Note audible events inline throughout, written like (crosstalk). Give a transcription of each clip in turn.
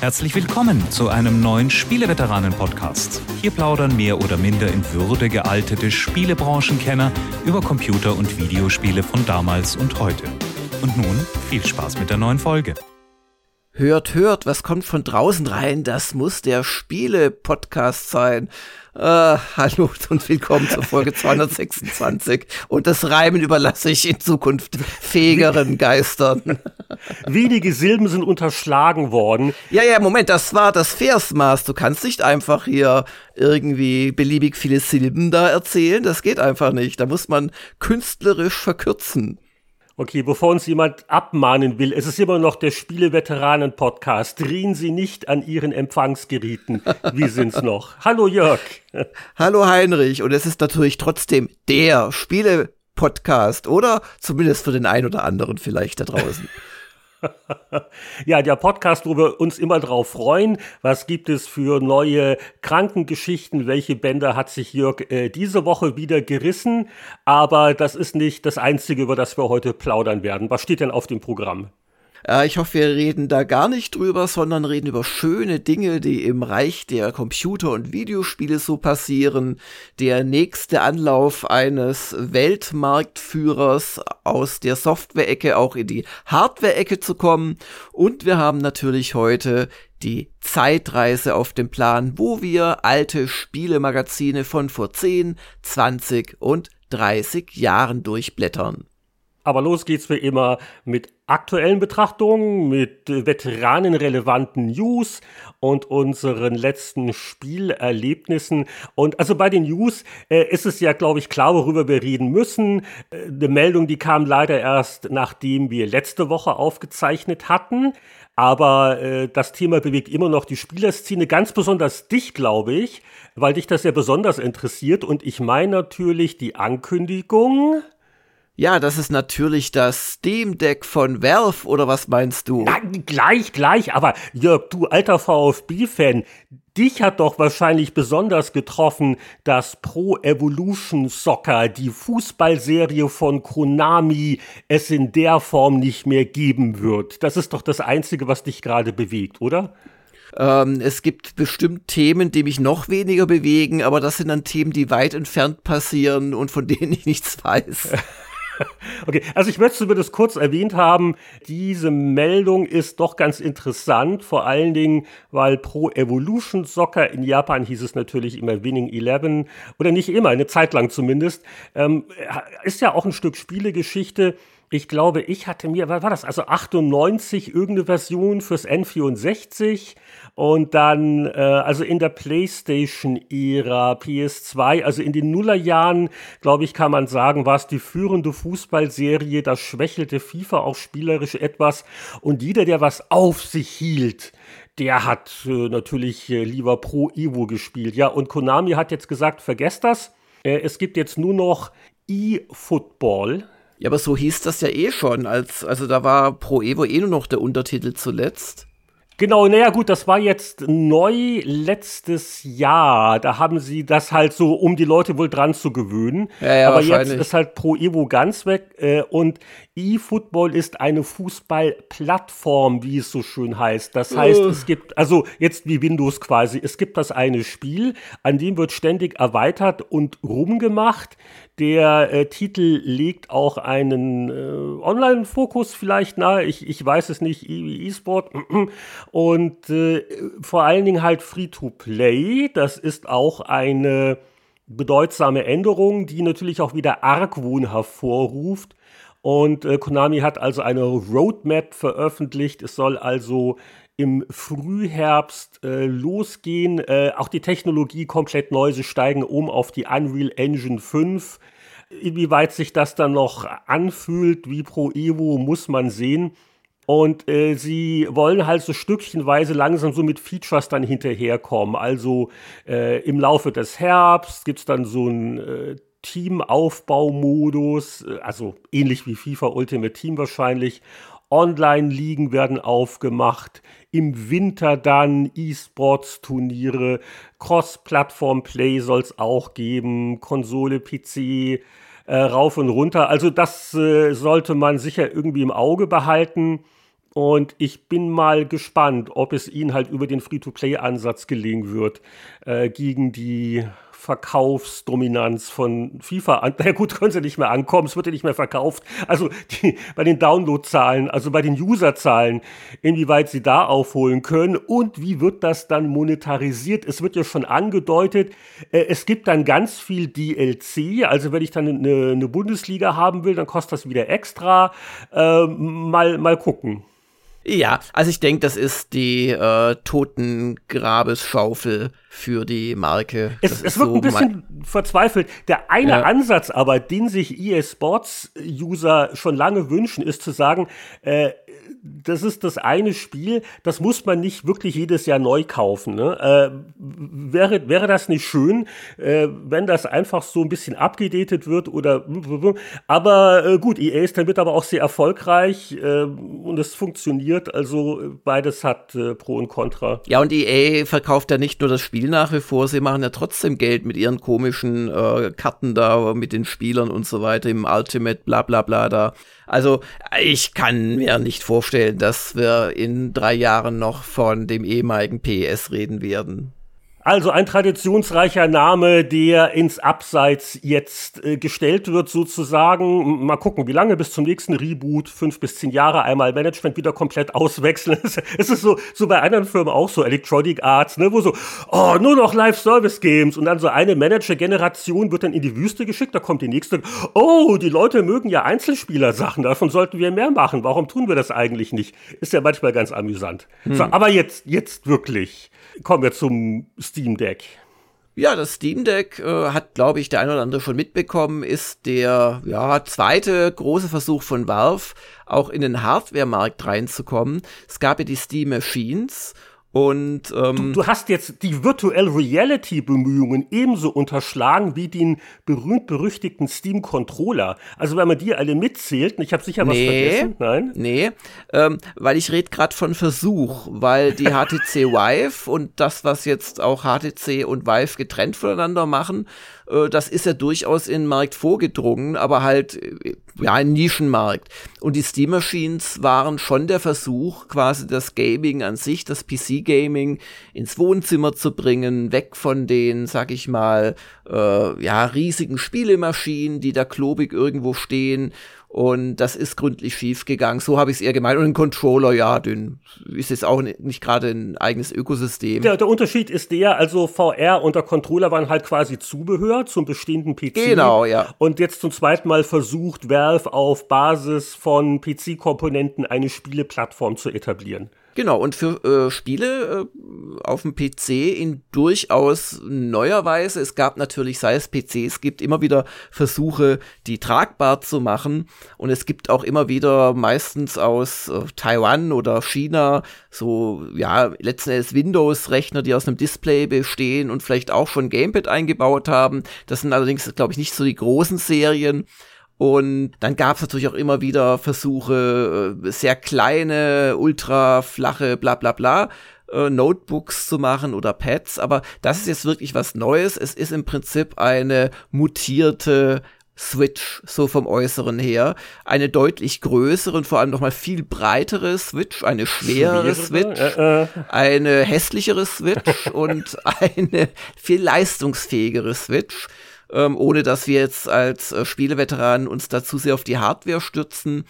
Herzlich willkommen zu einem neuen Spieleveteranen-Podcast. Hier plaudern mehr oder minder in Würde gealtete Spielebranchenkenner über Computer- und Videospiele von damals und heute. Und nun viel Spaß mit der neuen Folge. Hört, hört, was kommt von draußen rein? Das muss der Spiele-Podcast sein. Äh, hallo und willkommen zur Folge (laughs) 226. Und das Reimen überlasse ich in Zukunft fähigeren Geistern. (laughs) Wenige Silben sind unterschlagen worden. Ja, ja, Moment, das war das Versmaß. Du kannst nicht einfach hier irgendwie beliebig viele Silben da erzählen. Das geht einfach nicht. Da muss man künstlerisch verkürzen. Okay, bevor uns jemand abmahnen will, es ist immer noch der Spieleveteranen-Podcast. Drehen Sie nicht an Ihren Empfangsgeräten. Wie sind's noch? Hallo Jörg. Hallo Heinrich. Und es ist natürlich trotzdem der Spiele-Podcast, oder? Zumindest für den einen oder anderen vielleicht da draußen. Ja, der Podcast, wo wir uns immer drauf freuen. Was gibt es für neue Krankengeschichten? Welche Bänder hat sich Jörg äh, diese Woche wieder gerissen? Aber das ist nicht das Einzige, über das wir heute plaudern werden. Was steht denn auf dem Programm? Äh, ich hoffe, wir reden da gar nicht drüber, sondern reden über schöne Dinge, die im Reich der Computer- und Videospiele so passieren. Der nächste Anlauf eines Weltmarktführers aus der Software-Ecke auch in die Hardware-Ecke zu kommen. Und wir haben natürlich heute die Zeitreise auf dem Plan, wo wir alte Spielemagazine von vor 10, 20 und 30 Jahren durchblättern. Aber los geht's wie immer mit aktuellen Betrachtungen, mit veteranenrelevanten News und unseren letzten Spielerlebnissen. Und also bei den News äh, ist es ja, glaube ich, klar, worüber wir reden müssen. Äh, eine Meldung, die kam leider erst, nachdem wir letzte Woche aufgezeichnet hatten. Aber äh, das Thema bewegt immer noch die Spielerszene, ganz besonders dich, glaube ich, weil dich das ja besonders interessiert. Und ich meine natürlich die Ankündigung ja, das ist natürlich das Steam Deck von Valve, oder was meinst du? Na, gleich, gleich, aber Jörg, du alter VfB-Fan, dich hat doch wahrscheinlich besonders getroffen, dass Pro Evolution Soccer, die Fußballserie von Konami, es in der Form nicht mehr geben wird. Das ist doch das Einzige, was dich gerade bewegt, oder? Ähm, es gibt bestimmt Themen, die mich noch weniger bewegen, aber das sind dann Themen, die weit entfernt passieren und von denen ich nichts weiß. (laughs) (laughs) Okay, also ich möchte das kurz erwähnt haben. Diese Meldung ist doch ganz interessant, vor allen Dingen, weil Pro Evolution Soccer in Japan hieß es natürlich immer Winning Eleven oder nicht immer, eine Zeit lang zumindest, ähm, ist ja auch ein Stück Spielegeschichte. Ich glaube, ich hatte mir, was war das? Also 98 irgendeine Version fürs N64 und dann, äh, also in der PlayStation-Ära, PS2, also in den Nullerjahren, glaube ich, kann man sagen, war es die führende Fußballserie. Da schwächelte FIFA auch spielerisch etwas. Und jeder, der was auf sich hielt, der hat äh, natürlich äh, lieber Pro Evo gespielt. Ja, und Konami hat jetzt gesagt, vergesst das. Äh, es gibt jetzt nur noch E-Football. Ja, aber so hieß das ja eh schon. Als, also da war Pro Evo eh nur noch der Untertitel zuletzt. Genau, naja gut, das war jetzt neu letztes Jahr. Da haben sie das halt so, um die Leute wohl dran zu gewöhnen. Ja, ja, Aber jetzt ist halt Pro Evo ganz weg. Äh, und eFootball ist eine Fußballplattform, wie es so schön heißt. Das heißt, uh. es gibt, also jetzt wie Windows quasi, es gibt das eine Spiel, an dem wird ständig erweitert und rumgemacht. Der äh, Titel legt auch einen äh, Online-Fokus vielleicht nahe. Ich, ich weiß es nicht, E-Sport. (clears throat) Und äh, vor allen Dingen halt Free-to-Play. Das ist auch eine bedeutsame Änderung, die natürlich auch wieder Argwohn hervorruft. Und äh, Konami hat also eine Roadmap veröffentlicht. Es soll also im Frühherbst äh, losgehen. Äh, auch die Technologie komplett neu. Sie steigen um auf die Unreal Engine 5. Inwieweit sich das dann noch anfühlt wie Pro Evo, muss man sehen. Und äh, sie wollen halt so stückchenweise langsam so mit Features dann hinterherkommen. Also äh, im Laufe des Herbst gibt's dann so ein äh, Teamaufbaumodus, äh, also ähnlich wie FIFA Ultimate Team wahrscheinlich. Online-Ligen werden aufgemacht. Im Winter dann E-Sports-Turniere. Cross-Plattform-Play soll es auch geben. Konsole, PC, äh, rauf und runter. Also das äh, sollte man sicher irgendwie im Auge behalten. Und ich bin mal gespannt, ob es ihnen halt über den Free-to-Play-Ansatz gelingen wird, äh, gegen die Verkaufsdominanz von FIFA an. (laughs) Na gut, können sie nicht mehr ankommen, es wird ja nicht mehr verkauft. Also die, bei den Downloadzahlen, also bei den Userzahlen, inwieweit sie da aufholen können und wie wird das dann monetarisiert? Es wird ja schon angedeutet, äh, es gibt dann ganz viel DLC. Also wenn ich dann eine, eine Bundesliga haben will, dann kostet das wieder extra. Äh, mal, mal gucken. Ja, also ich denke, das ist die äh, Totengrabesschaufel für die Marke. Es, es wirkt so ein bisschen verzweifelt. Der eine ja. Ansatz aber, den sich EA Sports User schon lange wünschen, ist zu sagen, äh, das ist das eine Spiel, das muss man nicht wirklich jedes Jahr neu kaufen. Ne? Äh, wäre, wäre das nicht schön, äh, wenn das einfach so ein bisschen abgedatet wird oder aber äh, gut, EA ist damit aber auch sehr erfolgreich äh, und es funktioniert, also beides hat äh, Pro und Contra. Ja, und EA verkauft ja nicht nur das Spiel nach wie vor, sie machen ja trotzdem Geld mit ihren komischen äh, Karten da, mit den Spielern und so weiter, im Ultimate, bla bla bla da. Also ich kann mir nicht vorstellen, dass wir in drei Jahren noch von dem ehemaligen PS reden werden. Also ein traditionsreicher Name, der ins Abseits jetzt äh, gestellt wird, sozusagen. Mal gucken, wie lange bis zum nächsten Reboot, fünf bis zehn Jahre, einmal Management wieder komplett auswechseln. (laughs) es ist so, so bei anderen Firmen auch so, Electronic Arts, ne, wo so, oh, nur noch Live-Service-Games und dann so eine Manager-Generation wird dann in die Wüste geschickt, da kommt die nächste, oh, die Leute mögen ja Einzelspieler-Sachen, davon sollten wir mehr machen. Warum tun wir das eigentlich nicht? Ist ja manchmal ganz amüsant. Hm. So, aber jetzt, jetzt wirklich kommen wir zum Steam Deck. Ja, das Steam Deck äh, hat, glaube ich, der ein oder andere schon mitbekommen, ist der ja, zweite große Versuch von Valve, auch in den Hardware-Markt reinzukommen. Es gab ja die Steam Machines und ähm, du, du, hast jetzt die Virtual Reality Bemühungen ebenso unterschlagen wie den berühmt-berüchtigten Steam Controller. Also wenn man die alle mitzählt, ich habe sicher was vergessen. Nein? Nee, ähm, weil ich rede gerade von Versuch, weil die HTC (laughs) Vive und das, was jetzt auch HTC und Vive getrennt voneinander machen, das ist ja durchaus in den Markt vorgedrungen, aber halt äh, ja ein Nischenmarkt. Und die Steam Machines waren schon der Versuch, quasi das Gaming an sich, das PC-Gaming ins Wohnzimmer zu bringen, weg von den, sag ich mal, äh, ja riesigen Spielemaschinen, die da klobig irgendwo stehen und das ist gründlich schief gegangen. So habe ich es eher gemeint. Und ein Controller, ja, den ist jetzt auch nicht gerade ein eigenes Ökosystem. Der, der Unterschied ist der, also VR und der Controller waren halt quasi Zubehör zum bestehenden PC. Genau, ja. Und jetzt zum zweiten Mal versucht Valve auf Basis von PC-Komponenten eine Spieleplattform zu etablieren. Genau, und für äh, Spiele äh, auf dem PC in durchaus neuer Weise. Es gab natürlich, sei es PC, es gibt immer wieder Versuche, die tragbar zu machen. Und es gibt auch immer wieder meistens aus äh, Taiwan oder China so, ja, letzten Endes Windows-Rechner, die aus einem Display bestehen und vielleicht auch schon Gamepad eingebaut haben. Das sind allerdings, glaube ich, nicht so die großen Serien. Und dann gab es natürlich auch immer wieder Versuche, äh, sehr kleine, ultra flache, bla bla bla, äh, Notebooks zu machen oder Pads. Aber das ist jetzt wirklich was Neues. Es ist im Prinzip eine mutierte Switch, so vom Äußeren her. Eine deutlich größere und vor allem nochmal viel breitere Switch, eine schwerere Switch, äh, äh. eine hässlichere Switch (laughs) und eine viel leistungsfähigere Switch ähm, ohne dass wir jetzt als äh, Spieleveteranen uns dazu sehr auf die Hardware stürzen.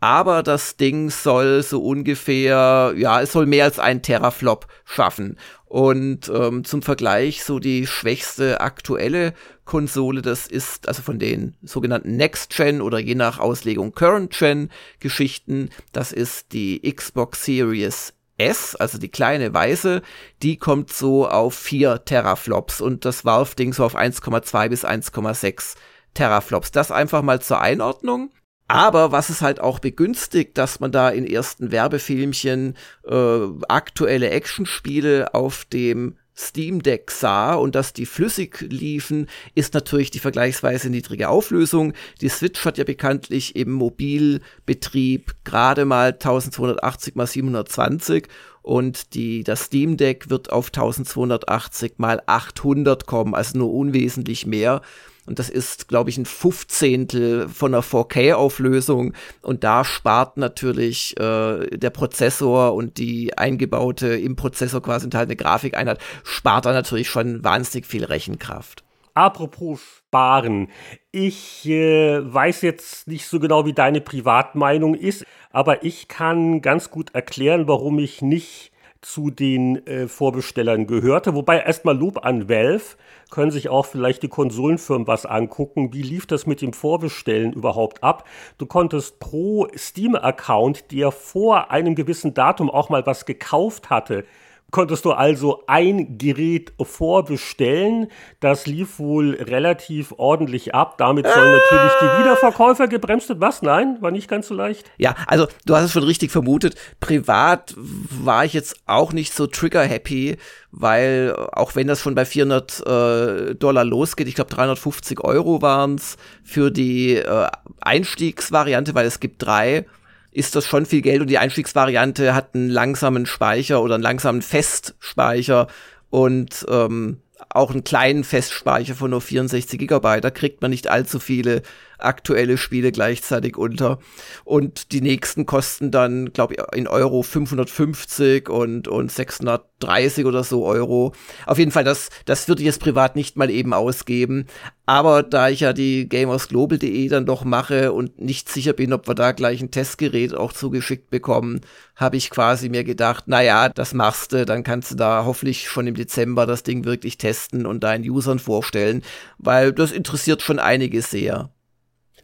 Aber das Ding soll so ungefähr, ja, es soll mehr als ein Teraflop schaffen. Und ähm, zum Vergleich, so die schwächste aktuelle Konsole, das ist also von den sogenannten Next-Gen oder je nach Auslegung Current-Gen-Geschichten, das ist die Xbox Series S, also die kleine weiße, die kommt so auf 4 Teraflops und das Valve-Ding so auf 1,2 bis 1,6 Teraflops. Das einfach mal zur Einordnung. Aber was es halt auch begünstigt, dass man da in ersten Werbefilmchen äh, aktuelle Actionspiele auf dem Steam Deck sah und dass die flüssig liefen, ist natürlich die vergleichsweise niedrige Auflösung. Die Switch hat ja bekanntlich im Mobilbetrieb gerade mal 1280 x 720 und die, das Steam Deck wird auf 1280 x 800 kommen, also nur unwesentlich mehr. Und das ist, glaube ich, ein Fünfzehntel von einer 4K-Auflösung. Und da spart natürlich äh, der Prozessor und die eingebaute im Prozessor quasi enthaltene Grafikeinheit, spart da natürlich schon wahnsinnig viel Rechenkraft. Apropos sparen. Ich äh, weiß jetzt nicht so genau, wie deine Privatmeinung ist, aber ich kann ganz gut erklären, warum ich nicht zu den äh, Vorbestellern gehörte. Wobei erstmal Lob an Valve, können sich auch vielleicht die Konsolenfirmen was angucken. Wie lief das mit dem Vorbestellen überhaupt ab? Du konntest pro Steam-Account, der vor einem gewissen Datum auch mal was gekauft hatte, konntest du also ein Gerät vorbestellen. Das lief wohl relativ ordentlich ab. Damit sollen äh. natürlich die Wiederverkäufer gebremst werden. Was? Nein, war nicht ganz so leicht. Ja, also du hast es schon richtig vermutet. Privat war ich jetzt auch nicht so trigger-happy, weil auch wenn das schon bei 400 äh, Dollar losgeht, ich glaube 350 Euro waren es für die äh, Einstiegsvariante, weil es gibt drei ist das schon viel Geld und die Einstiegsvariante hat einen langsamen Speicher oder einen langsamen Festspeicher und ähm, auch einen kleinen Festspeicher von nur 64 Gigabyte. Da kriegt man nicht allzu viele aktuelle Spiele gleichzeitig unter. Und die nächsten kosten dann, glaube ich, in Euro 550 und, und 630 oder so Euro. Auf jeden Fall, das, das würde ich jetzt privat nicht mal eben ausgeben. Aber da ich ja die gamersglobal.de dann doch mache und nicht sicher bin, ob wir da gleich ein Testgerät auch zugeschickt bekommen, habe ich quasi mir gedacht, naja, das machst du, dann kannst du da hoffentlich schon im Dezember das Ding wirklich testen und deinen Usern vorstellen, weil das interessiert schon einige sehr.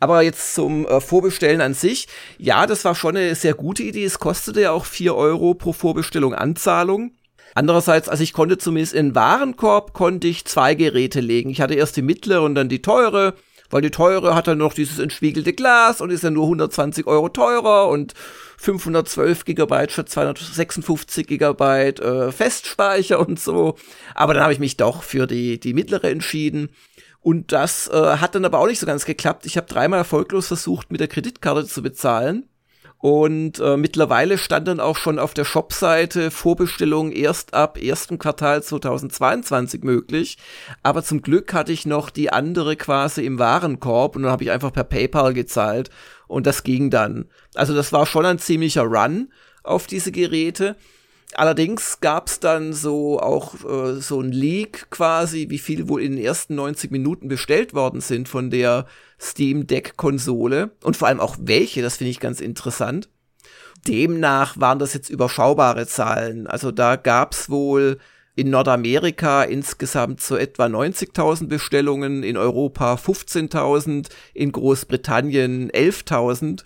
Aber jetzt zum äh, Vorbestellen an sich. Ja, das war schon eine sehr gute Idee. Es kostete ja auch vier Euro pro Vorbestellung Anzahlung. Andererseits, also ich konnte zumindest in Warenkorb konnte ich zwei Geräte legen. Ich hatte erst die mittlere und dann die teure, weil die teure hat dann noch dieses entspiegelte Glas und ist ja nur 120 Euro teurer und 512 Gigabyte statt 256 Gigabyte äh, Festspeicher und so. Aber dann habe ich mich doch für die, die mittlere entschieden. Und das äh, hat dann aber auch nicht so ganz geklappt. Ich habe dreimal erfolglos versucht, mit der Kreditkarte zu bezahlen. Und äh, mittlerweile stand dann auch schon auf der Shopseite Vorbestellung erst ab ersten Quartal 2022 möglich. Aber zum Glück hatte ich noch die andere quasi im Warenkorb und dann habe ich einfach per PayPal gezahlt und das ging dann. Also das war schon ein ziemlicher Run auf diese Geräte. Allerdings gab es dann so auch äh, so ein Leak quasi, wie viel wohl in den ersten 90 Minuten bestellt worden sind von der Steam Deck Konsole und vor allem auch welche, das finde ich ganz interessant. Demnach waren das jetzt überschaubare Zahlen. Also da gab es wohl in Nordamerika insgesamt so etwa 90.000 Bestellungen, in Europa 15.000, in Großbritannien 11.000.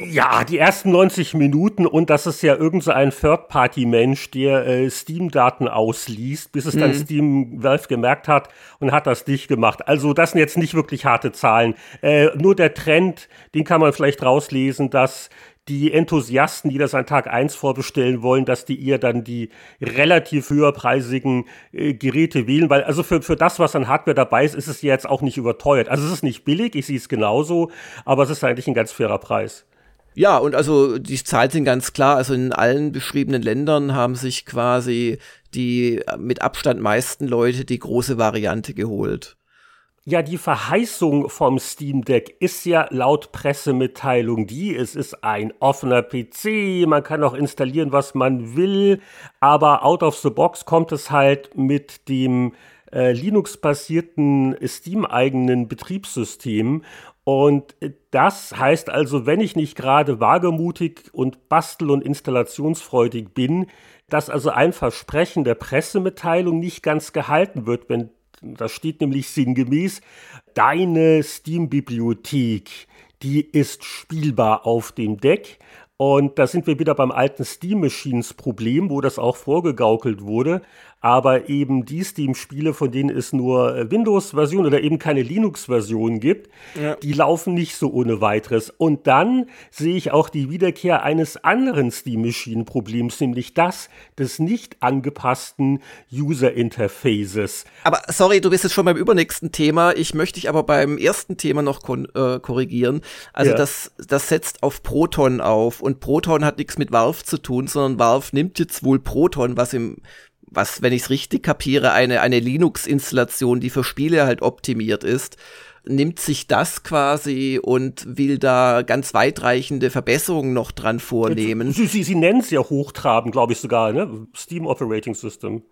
Ja, die ersten 90 Minuten und das ist ja irgend so ein Third-Party-Mensch, der äh, Steam-Daten ausliest, bis es mhm. dann Steam Valve gemerkt hat und hat das dicht gemacht. Also das sind jetzt nicht wirklich harte Zahlen. Äh, nur der Trend, den kann man vielleicht rauslesen, dass die Enthusiasten, die das an Tag 1 vorbestellen wollen, dass die eher dann die relativ höherpreisigen äh, Geräte wählen, weil also für, für das, was an Hardware dabei ist, ist es jetzt auch nicht überteuert. Also es ist nicht billig, ich sehe es genauso, aber es ist eigentlich ein ganz fairer Preis. Ja, und also die Zahlen sind ganz klar. Also in allen beschriebenen Ländern haben sich quasi die mit Abstand meisten Leute die große Variante geholt. Ja, die Verheißung vom Steam Deck ist ja laut Pressemitteilung die, es ist ein offener PC, man kann auch installieren, was man will, aber out of the box kommt es halt mit dem äh, Linux-basierten Steam-eigenen Betriebssystem und das heißt also, wenn ich nicht gerade wagemutig und bastel- und installationsfreudig bin, dass also ein Versprechen der Pressemitteilung nicht ganz gehalten wird, wenn da steht nämlich sinngemäß, deine Steam-Bibliothek, die ist spielbar auf dem Deck. Und da sind wir wieder beim alten Steam Machines Problem, wo das auch vorgegaukelt wurde aber eben die Steam-Spiele, von denen es nur äh, Windows-Version oder eben keine Linux-Version gibt, ja. die laufen nicht so ohne weiteres. Und dann sehe ich auch die Wiederkehr eines anderen Steam-Machine-Problems, nämlich das des nicht angepassten User-Interfaces. Aber sorry, du bist jetzt schon beim übernächsten Thema. Ich möchte dich aber beim ersten Thema noch äh, korrigieren. Also ja. das, das setzt auf Proton auf und Proton hat nichts mit Valve zu tun, sondern Valve nimmt jetzt wohl Proton, was im was, wenn ich es richtig kapiere, eine, eine Linux-Installation, die für Spiele halt optimiert ist, nimmt sich das quasi und will da ganz weitreichende Verbesserungen noch dran vornehmen. Sie, Sie, Sie nennen es ja hochtrabend, glaube ich sogar, ne? Steam Operating System.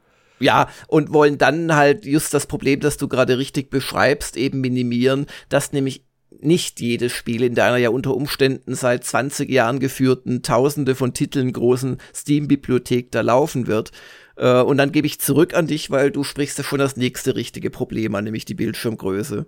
Ja, und wollen dann halt just das Problem, das du gerade richtig beschreibst, eben minimieren, dass nämlich nicht jedes Spiel in deiner ja unter Umständen seit 20 Jahren geführten Tausende von Titeln großen Steam-Bibliothek da laufen wird. Äh, und dann gebe ich zurück an dich, weil du sprichst ja schon das nächste richtige Problem an, nämlich die Bildschirmgröße.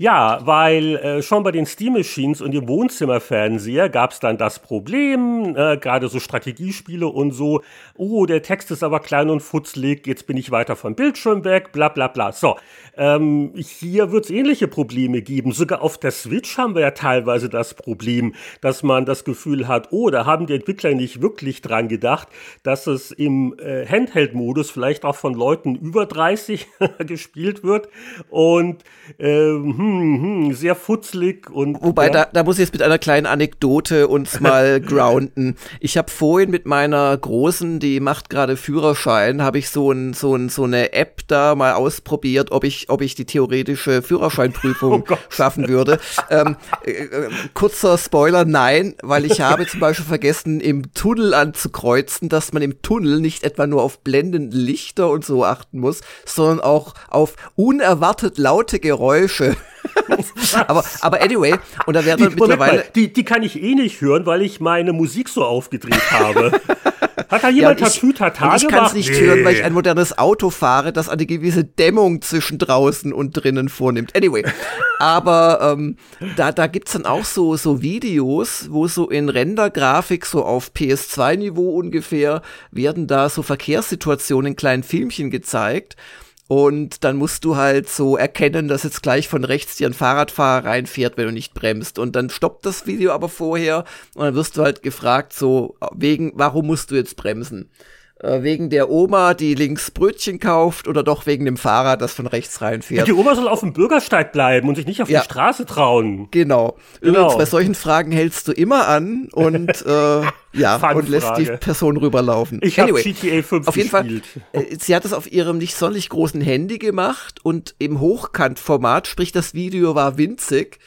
Ja, weil äh, schon bei den Steam Machines und dem Wohnzimmerfernseher gab es dann das Problem, äh, gerade so Strategiespiele und so, oh, der Text ist aber klein und futzlig, jetzt bin ich weiter vom Bildschirm weg, bla bla bla. So, ähm, hier wird es ähnliche Probleme geben. Sogar auf der Switch haben wir ja teilweise das Problem, dass man das Gefühl hat, oh, da haben die Entwickler nicht wirklich dran gedacht, dass es im äh, Handheld-Modus vielleicht auch von Leuten über 30 (laughs) gespielt wird und ähm, hm, hm, hm, sehr futzlig und. Wobei, ja. da, da muss ich jetzt mit einer kleinen Anekdote uns (laughs) mal grounden. Ich habe vorhin mit meiner Großen, die macht gerade Führerschein, habe ich so, ein, so, ein, so eine App da mal ausprobiert, ob ich, ob ich die theoretische Führerscheinprüfung (laughs) oh schaffen würde. Ähm, äh, äh, kurzer Spoiler, nein, weil ich habe zum Beispiel vergessen, im Tunnel anzukreuzen, dass man im Tunnel nicht etwa nur auf blendende Lichter und so achten muss, sondern auch auf unerwartet laute Geräusche. (laughs) aber, aber anyway, und da werden mittlerweile. Mal, die, die kann ich eh nicht hören, weil ich meine Musik so aufgedreht habe. (laughs) Hat da jemand ja, Tatü Tata Ich kann es nicht nee. hören, weil ich ein modernes Auto fahre, das eine gewisse Dämmung zwischen draußen und drinnen vornimmt. Anyway, aber ähm, da, da gibt's dann auch so, so Videos, wo so in Rendergrafik, so auf PS2-Niveau ungefähr, werden da so Verkehrssituationen in kleinen Filmchen gezeigt. Und dann musst du halt so erkennen, dass jetzt gleich von rechts dir ein Fahrradfahrer reinfährt, wenn du nicht bremst. Und dann stoppt das Video aber vorher und dann wirst du halt gefragt, so wegen, warum musst du jetzt bremsen? Äh, wegen der Oma, die links Brötchen kauft oder doch wegen dem Fahrrad, das von rechts reinfährt. Ja, die Oma soll auf dem Bürgersteig bleiben und sich nicht auf ja. die Straße trauen. Genau. genau. Übrigens, bei solchen Fragen hältst du immer an und äh, (laughs) ja, und lässt die Person rüberlaufen. Ich anyway, habe GTA 5 auf jeden gespielt. Fall, äh, sie hat es auf ihrem nicht sonderlich großen Handy gemacht und im Hochkantformat, sprich das Video war winzig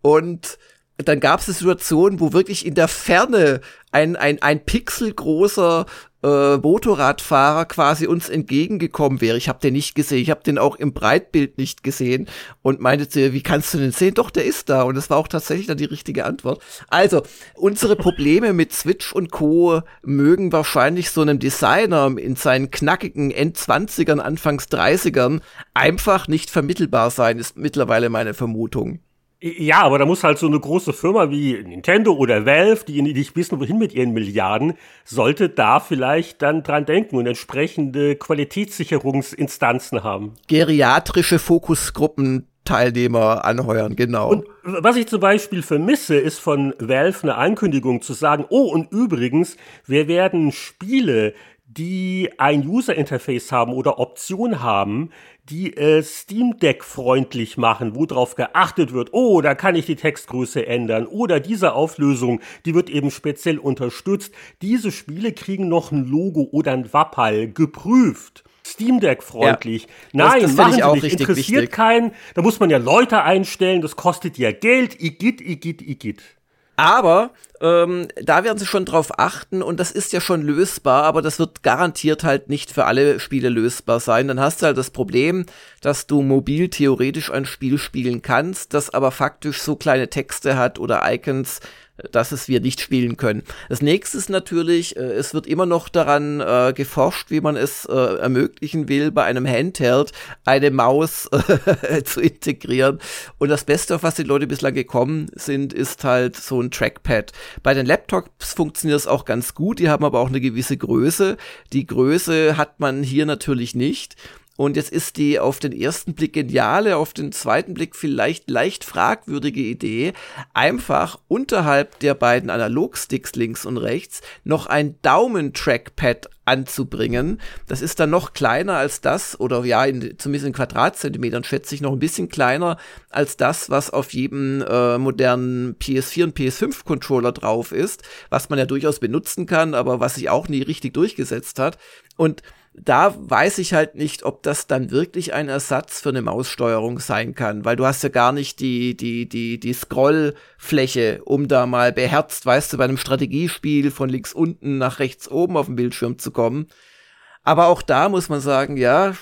und dann gab es eine Situation, wo wirklich in der Ferne ein, ein, ein pixelgroßer äh, Motorradfahrer quasi uns entgegengekommen wäre. Ich habe den nicht gesehen, ich habe den auch im Breitbild nicht gesehen und meinte zu ihr, wie kannst du den sehen? Doch, der ist da und das war auch tatsächlich dann die richtige Antwort. Also, unsere Probleme mit Switch und Co. mögen wahrscheinlich so einem Designer in seinen knackigen Endzwanzigern, Anfangs 30ern einfach nicht vermittelbar sein, ist mittlerweile meine Vermutung. Ja, aber da muss halt so eine große Firma wie Nintendo oder Valve, die nicht wissen, wohin mit ihren Milliarden, sollte da vielleicht dann dran denken und entsprechende Qualitätssicherungsinstanzen haben. Geriatrische Fokusgruppen Teilnehmer anheuern, genau. Und was ich zum Beispiel vermisse, ist von Valve eine Ankündigung zu sagen, oh, und übrigens, wir werden Spiele, die ein User-Interface haben oder Option haben, die äh, Steam Deck freundlich machen, wo darauf geachtet wird, oh, da kann ich die Textgröße ändern oder diese Auflösung, die wird eben speziell unterstützt. Diese Spiele kriegen noch ein Logo oder ein Wappal geprüft. Steam Deck freundlich. Ja, Nein, das, das machen sie nicht. Interessiert wichtig. keinen. Da muss man ja Leute einstellen, das kostet ja Geld. Igitt, igitt, igitt. Aber ähm, da werden sie schon drauf achten und das ist ja schon lösbar, aber das wird garantiert halt nicht für alle Spiele lösbar sein. Dann hast du halt das Problem, dass du mobil theoretisch ein Spiel spielen kannst, das aber faktisch so kleine Texte hat oder Icons, dass es wir nicht spielen können. Das nächste ist natürlich, äh, es wird immer noch daran äh, geforscht, wie man es äh, ermöglichen will, bei einem Handheld eine Maus (laughs) äh, zu integrieren. Und das Beste, auf was die Leute bislang gekommen sind, ist halt so ein Trackpad. Bei den Laptops funktioniert es auch ganz gut, die haben aber auch eine gewisse Größe. Die Größe hat man hier natürlich nicht. Und jetzt ist die auf den ersten Blick geniale, auf den zweiten Blick vielleicht leicht fragwürdige Idee, einfach unterhalb der beiden Analogsticks links und rechts noch ein Daumen-Trackpad anzubringen. Das ist dann noch kleiner als das, oder ja, in, zumindest in Quadratzentimetern schätze ich noch ein bisschen kleiner als das, was auf jedem äh, modernen PS4 und PS5 Controller drauf ist, was man ja durchaus benutzen kann, aber was sich auch nie richtig durchgesetzt hat. Und da weiß ich halt nicht, ob das dann wirklich ein Ersatz für eine Maussteuerung sein kann, weil du hast ja gar nicht die, die, die, die Scrollfläche, um da mal beherzt, weißt du, bei einem Strategiespiel von links unten nach rechts oben auf dem Bildschirm zu kommen. Aber auch da muss man sagen, ja,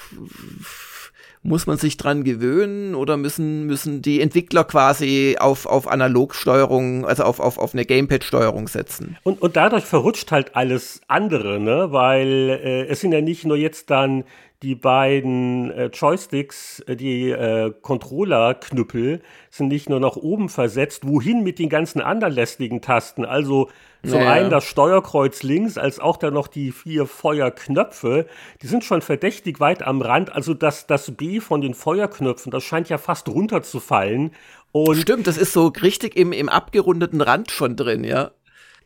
muss man sich dran gewöhnen oder müssen, müssen die Entwickler quasi auf, auf Analogsteuerung, also auf, auf, auf eine Gamepad-Steuerung setzen? Und, und dadurch verrutscht halt alles andere, ne? Weil äh, es sind ja nicht nur jetzt dann die beiden äh, Joysticks, äh, die äh, Controller-Knüppel, sind nicht nur nach oben versetzt, wohin mit den ganzen anderen lästigen Tasten. Also zum ja, einen das Steuerkreuz links, als auch dann noch die vier Feuerknöpfe. Die sind schon verdächtig weit am Rand. Also das, das B von den Feuerknöpfen, das scheint ja fast runterzufallen. Und Stimmt, das ist so richtig im, im abgerundeten Rand schon drin, ja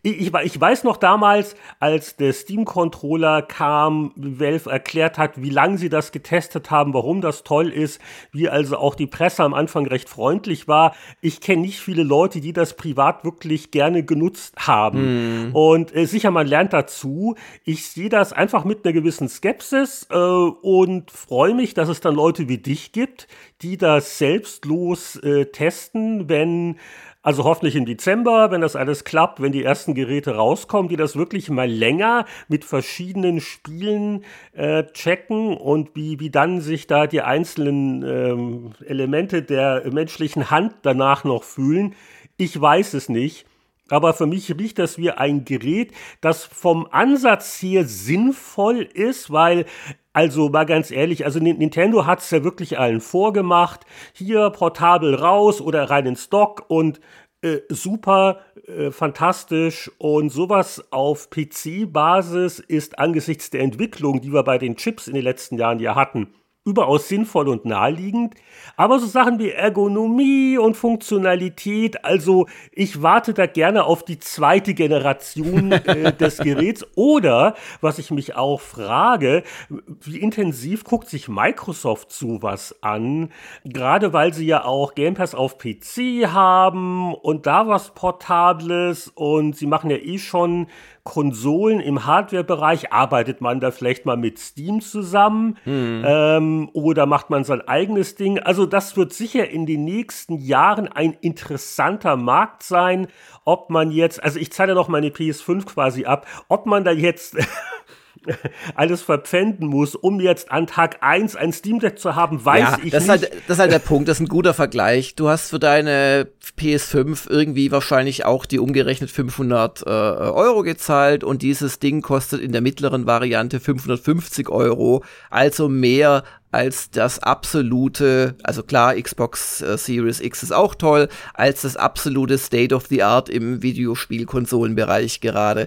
ich, ich, weiß noch damals, als der Steam-Controller kam, Valve erklärt hat, wie lange sie das getestet haben, warum das toll ist, wie also auch die Presse am Anfang recht freundlich war. Ich kenne nicht viele Leute, die das privat wirklich gerne genutzt haben. Mm. Und äh, sicher, man lernt dazu. Ich sehe das einfach mit einer gewissen Skepsis äh, und freue mich, dass es dann Leute wie dich gibt, die das selbstlos äh, testen, wenn also hoffentlich im Dezember, wenn das alles klappt, wenn die ersten Geräte rauskommen, die das wirklich mal länger mit verschiedenen Spielen äh, checken und wie, wie dann sich da die einzelnen ähm, Elemente der menschlichen Hand danach noch fühlen. Ich weiß es nicht. Aber für mich riecht das wie ein Gerät, das vom Ansatz her sinnvoll ist, weil also mal ganz ehrlich, also Nintendo hat es ja wirklich allen vorgemacht. Hier portabel raus oder rein in Stock und äh, super, äh, fantastisch und sowas auf PC-Basis ist angesichts der Entwicklung, die wir bei den Chips in den letzten Jahren ja hatten, überaus sinnvoll und naheliegend. Aber so Sachen wie Ergonomie und Funktionalität, also ich warte da gerne auf die zweite Generation äh, (laughs) des Geräts. Oder, was ich mich auch frage, wie intensiv guckt sich Microsoft sowas an? Gerade weil sie ja auch Game Pass auf PC haben und da was Portables und sie machen ja eh schon Konsolen im Hardware-Bereich arbeitet man da vielleicht mal mit Steam zusammen mhm. ähm, oder macht man sein eigenes Ding. Also das wird sicher in den nächsten Jahren ein interessanter Markt sein, ob man jetzt, also ich zahle noch meine PS5 quasi ab, ob man da jetzt (laughs) (laughs) alles verpfänden muss, um jetzt an Tag 1 ein Steam Deck zu haben, weiß ja, ich das nicht. Ist halt, das ist halt der Punkt, das ist ein guter Vergleich. Du hast für deine PS5 irgendwie wahrscheinlich auch die umgerechnet 500 äh, Euro gezahlt und dieses Ding kostet in der mittleren Variante 550 Euro, also mehr als das absolute, also klar, Xbox äh, Series X ist auch toll, als das absolute State of the Art im Videospielkonsolenbereich gerade.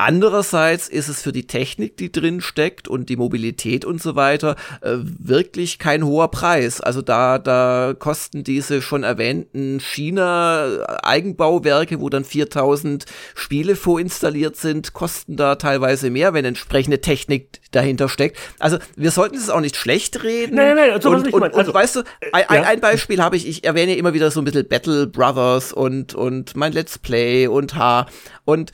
Andererseits ist es für die Technik, die drin steckt und die Mobilität und so weiter, äh, wirklich kein hoher Preis. Also da, da kosten diese schon erwähnten China-Eigenbauwerke, wo dann 4000 Spiele vorinstalliert sind, kosten da teilweise mehr, wenn entsprechende Technik dahinter steckt. Also wir sollten es auch nicht schlecht reden. Nein, nein, nein, so und, und, also, und weißt du, ein, ja. ein Beispiel habe ich, ich erwähne immer wieder so ein bisschen Battle Brothers und, und mein Let's Play und H. Und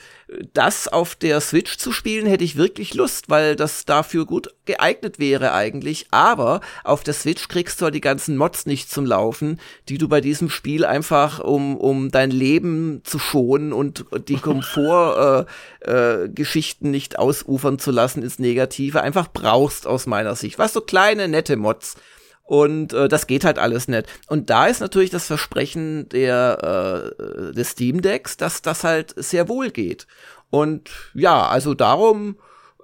das auf der Switch zu spielen, hätte ich wirklich Lust, weil das dafür gut geeignet wäre eigentlich. Aber auf der Switch kriegst du halt die ganzen Mods nicht zum Laufen, die du bei diesem Spiel einfach, um, um dein Leben zu schonen und die Komfortgeschichten (laughs) äh, äh, nicht ausufern zu lassen ins Negative, einfach brauchst aus meiner Sicht. Was so kleine, nette Mods. Und äh, das geht halt alles nicht. Und da ist natürlich das Versprechen der, äh, des Steam Decks, dass das halt sehr wohl geht. Und ja, also darum,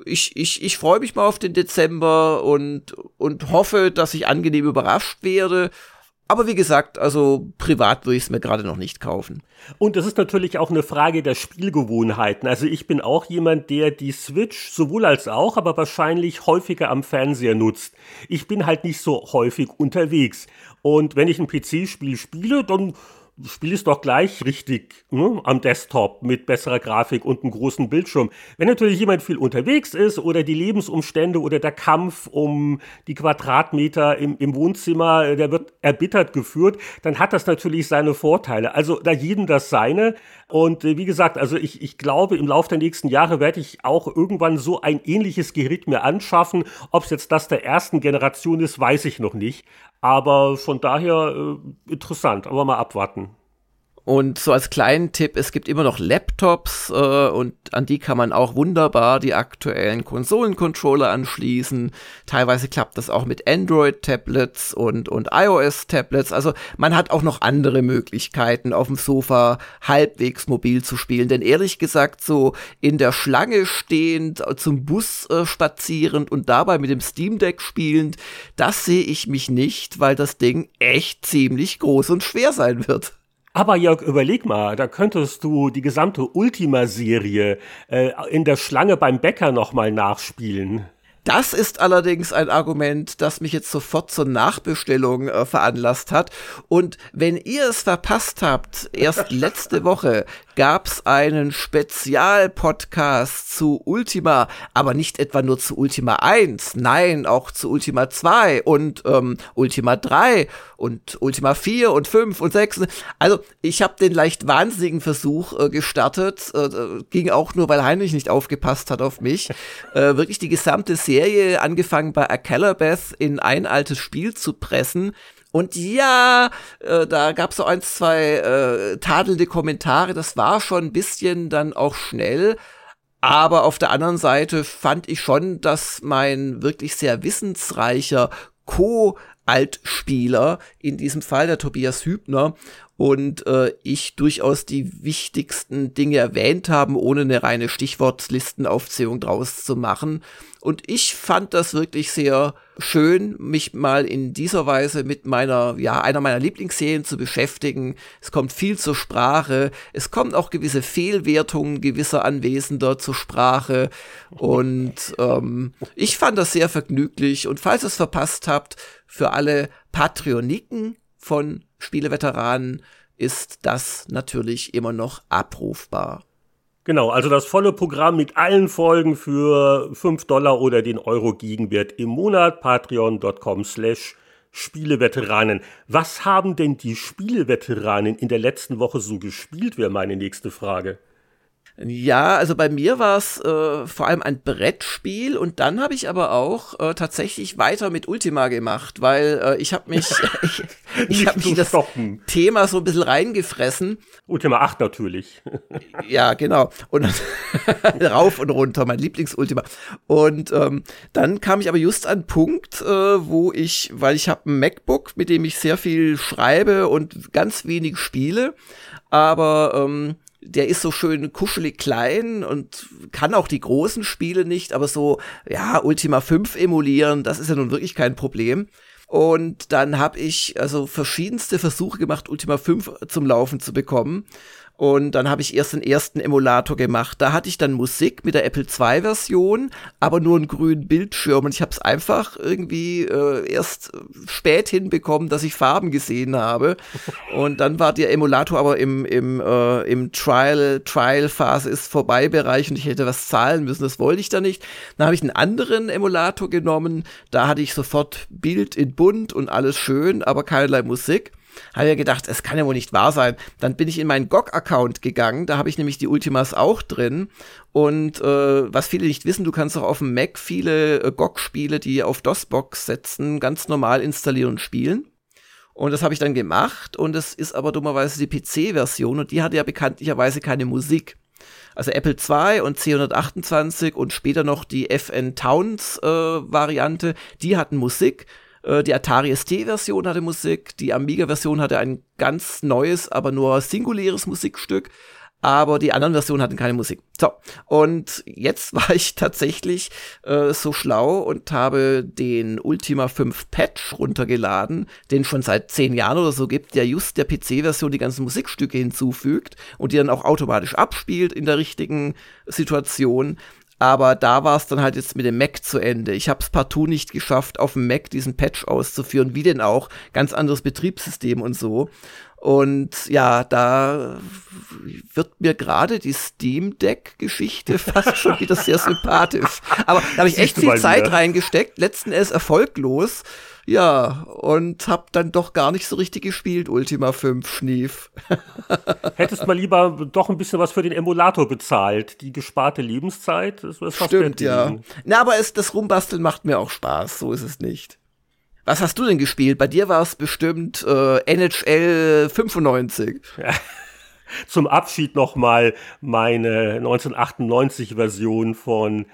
ich, ich, ich freue mich mal auf den Dezember und, und hoffe, dass ich angenehm überrascht werde. Aber wie gesagt, also privat würde ich es mir gerade noch nicht kaufen. Und es ist natürlich auch eine Frage der Spielgewohnheiten. Also ich bin auch jemand, der die Switch sowohl als auch, aber wahrscheinlich häufiger am Fernseher nutzt. Ich bin halt nicht so häufig unterwegs. Und wenn ich ein PC-Spiel spiele, dann Spiel ist doch gleich richtig ne, am Desktop mit besserer Grafik und einem großen Bildschirm. Wenn natürlich jemand viel unterwegs ist oder die Lebensumstände oder der Kampf um die Quadratmeter im, im Wohnzimmer, äh, der wird erbittert geführt, dann hat das natürlich seine Vorteile. Also da jedem das seine. Und äh, wie gesagt, also ich, ich glaube, im Laufe der nächsten Jahre werde ich auch irgendwann so ein ähnliches Gerät mir anschaffen. Ob es jetzt das der ersten Generation ist, weiß ich noch nicht. Aber von daher äh, interessant, aber mal abwarten. Und so als kleinen Tipp, es gibt immer noch Laptops äh, und an die kann man auch wunderbar die aktuellen Konsolencontroller anschließen. Teilweise klappt das auch mit Android-Tablets und, und iOS-Tablets. Also man hat auch noch andere Möglichkeiten, auf dem Sofa halbwegs mobil zu spielen. Denn ehrlich gesagt, so in der Schlange stehend, zum Bus äh, spazierend und dabei mit dem Steam Deck spielend, das sehe ich mich nicht, weil das Ding echt ziemlich groß und schwer sein wird. Aber Jörg, überleg mal, da könntest du die gesamte Ultima-Serie äh, in der Schlange beim Bäcker nochmal nachspielen. Das ist allerdings ein Argument, das mich jetzt sofort zur Nachbestellung äh, veranlasst hat. Und wenn ihr es verpasst habt, erst letzte Woche gab's einen Spezialpodcast zu Ultima, aber nicht etwa nur zu Ultima 1, nein, auch zu Ultima 2 und ähm, Ultima 3 und Ultima 4 und 5 und 6. Also ich habe den leicht wahnsinnigen Versuch äh, gestartet, äh, ging auch nur, weil Heinrich nicht aufgepasst hat auf mich, (laughs) äh, wirklich die gesamte Serie, angefangen bei Acalabeth, in ein altes Spiel zu pressen. Und ja, äh, da gab es so ein, zwei äh, tadelnde Kommentare. Das war schon ein bisschen dann auch schnell. Aber auf der anderen Seite fand ich schon, dass mein wirklich sehr wissensreicher Co-Altspieler, in diesem Fall der Tobias Hübner, und äh, ich durchaus die wichtigsten Dinge erwähnt haben, ohne eine reine Stichwortlistenaufzählung draus zu machen. Und ich fand das wirklich sehr schön, mich mal in dieser Weise mit meiner, ja, einer meiner Lieblingsserien zu beschäftigen. Es kommt viel zur Sprache. Es kommen auch gewisse Fehlwertungen gewisser Anwesender zur Sprache. Und ähm, ich fand das sehr vergnüglich. Und falls ihr es verpasst habt, für alle Patrioniken von Spieleveteranen ist das natürlich immer noch abrufbar. Genau, also das volle Programm mit allen Folgen für 5 Dollar oder den Euro Gegenwert im Monat. Patreon.com slash Spieleveteranen. Was haben denn die Spieleveteranen in der letzten Woche so gespielt, wäre meine nächste Frage. Ja, also bei mir war es äh, vor allem ein Brettspiel und dann habe ich aber auch äh, tatsächlich weiter mit Ultima gemacht, weil äh, ich habe mich (laughs) ich, ich habe mich das stoppen. Thema so ein bisschen reingefressen. Ultima 8 natürlich. (laughs) ja, genau. Und (laughs) rauf und runter, mein Lieblings-Ultima. Und ähm, dann kam ich aber just an einen Punkt, äh, wo ich, weil ich habe ein MacBook, mit dem ich sehr viel schreibe und ganz wenig spiele, aber ähm, der ist so schön kuschelig klein und kann auch die großen Spiele nicht, aber so, ja, Ultima 5 emulieren, das ist ja nun wirklich kein Problem. Und dann habe ich also verschiedenste Versuche gemacht, Ultima 5 zum Laufen zu bekommen. Und dann habe ich erst den ersten Emulator gemacht. Da hatte ich dann Musik mit der Apple II-Version, aber nur einen grünen Bildschirm. Und ich habe es einfach irgendwie äh, erst spät hinbekommen, dass ich Farben gesehen habe. Und dann war der Emulator aber im, im, äh, im Trial, Trial-Phase ist vorbei Bereich und ich hätte was zahlen müssen. Das wollte ich da nicht. Dann habe ich einen anderen Emulator genommen. Da hatte ich sofort Bild in bunt und alles schön, aber keinerlei Musik. Habe ja gedacht, es kann ja wohl nicht wahr sein. Dann bin ich in meinen GOG-Account gegangen, da habe ich nämlich die Ultimas auch drin. Und äh, was viele nicht wissen, du kannst auch auf dem Mac viele äh, GOG-Spiele, die auf DOS-Box setzen, ganz normal installieren und spielen. Und das habe ich dann gemacht und es ist aber dummerweise die PC-Version und die hatte ja bekanntlicherweise keine Musik. Also Apple II und C128 und später noch die FN Towns äh, Variante, die hatten Musik äh, die Atari ST-Version hatte Musik, die Amiga-Version hatte ein ganz neues, aber nur singuläres Musikstück aber die anderen Versionen hatten keine Musik. So, und jetzt (laughs) war ich tatsächlich äh, so schlau und habe den Ultima 5 Patch runtergeladen, den schon seit zehn Jahren oder so gibt, der just der PC-Version die ganzen Musikstücke hinzufügt und die dann auch automatisch abspielt in der richtigen Situation. Aber da war es dann halt jetzt mit dem Mac zu Ende. Ich habe es partout nicht geschafft, auf dem Mac diesen Patch auszuführen, wie denn auch. Ganz anderes Betriebssystem und so. Und ja, da wird mir gerade die Steam Deck-Geschichte (laughs) fast schon wieder sehr sympathisch. Aber da habe ich echt viel Zeit wieder. reingesteckt, letzten Endes erfolglos. Ja, und hab dann doch gar nicht so richtig gespielt, Ultima 5 Schnief. (laughs) Hättest mal lieber doch ein bisschen was für den Emulator bezahlt. Die gesparte Lebenszeit, das ist Stimmt, ja. Na, aber es, das Rumbasteln macht mir auch Spaß, so ist es nicht. Was hast du denn gespielt? Bei dir war es bestimmt äh, NHL 95. Ja. Zum Abschied nochmal meine 1998-Version von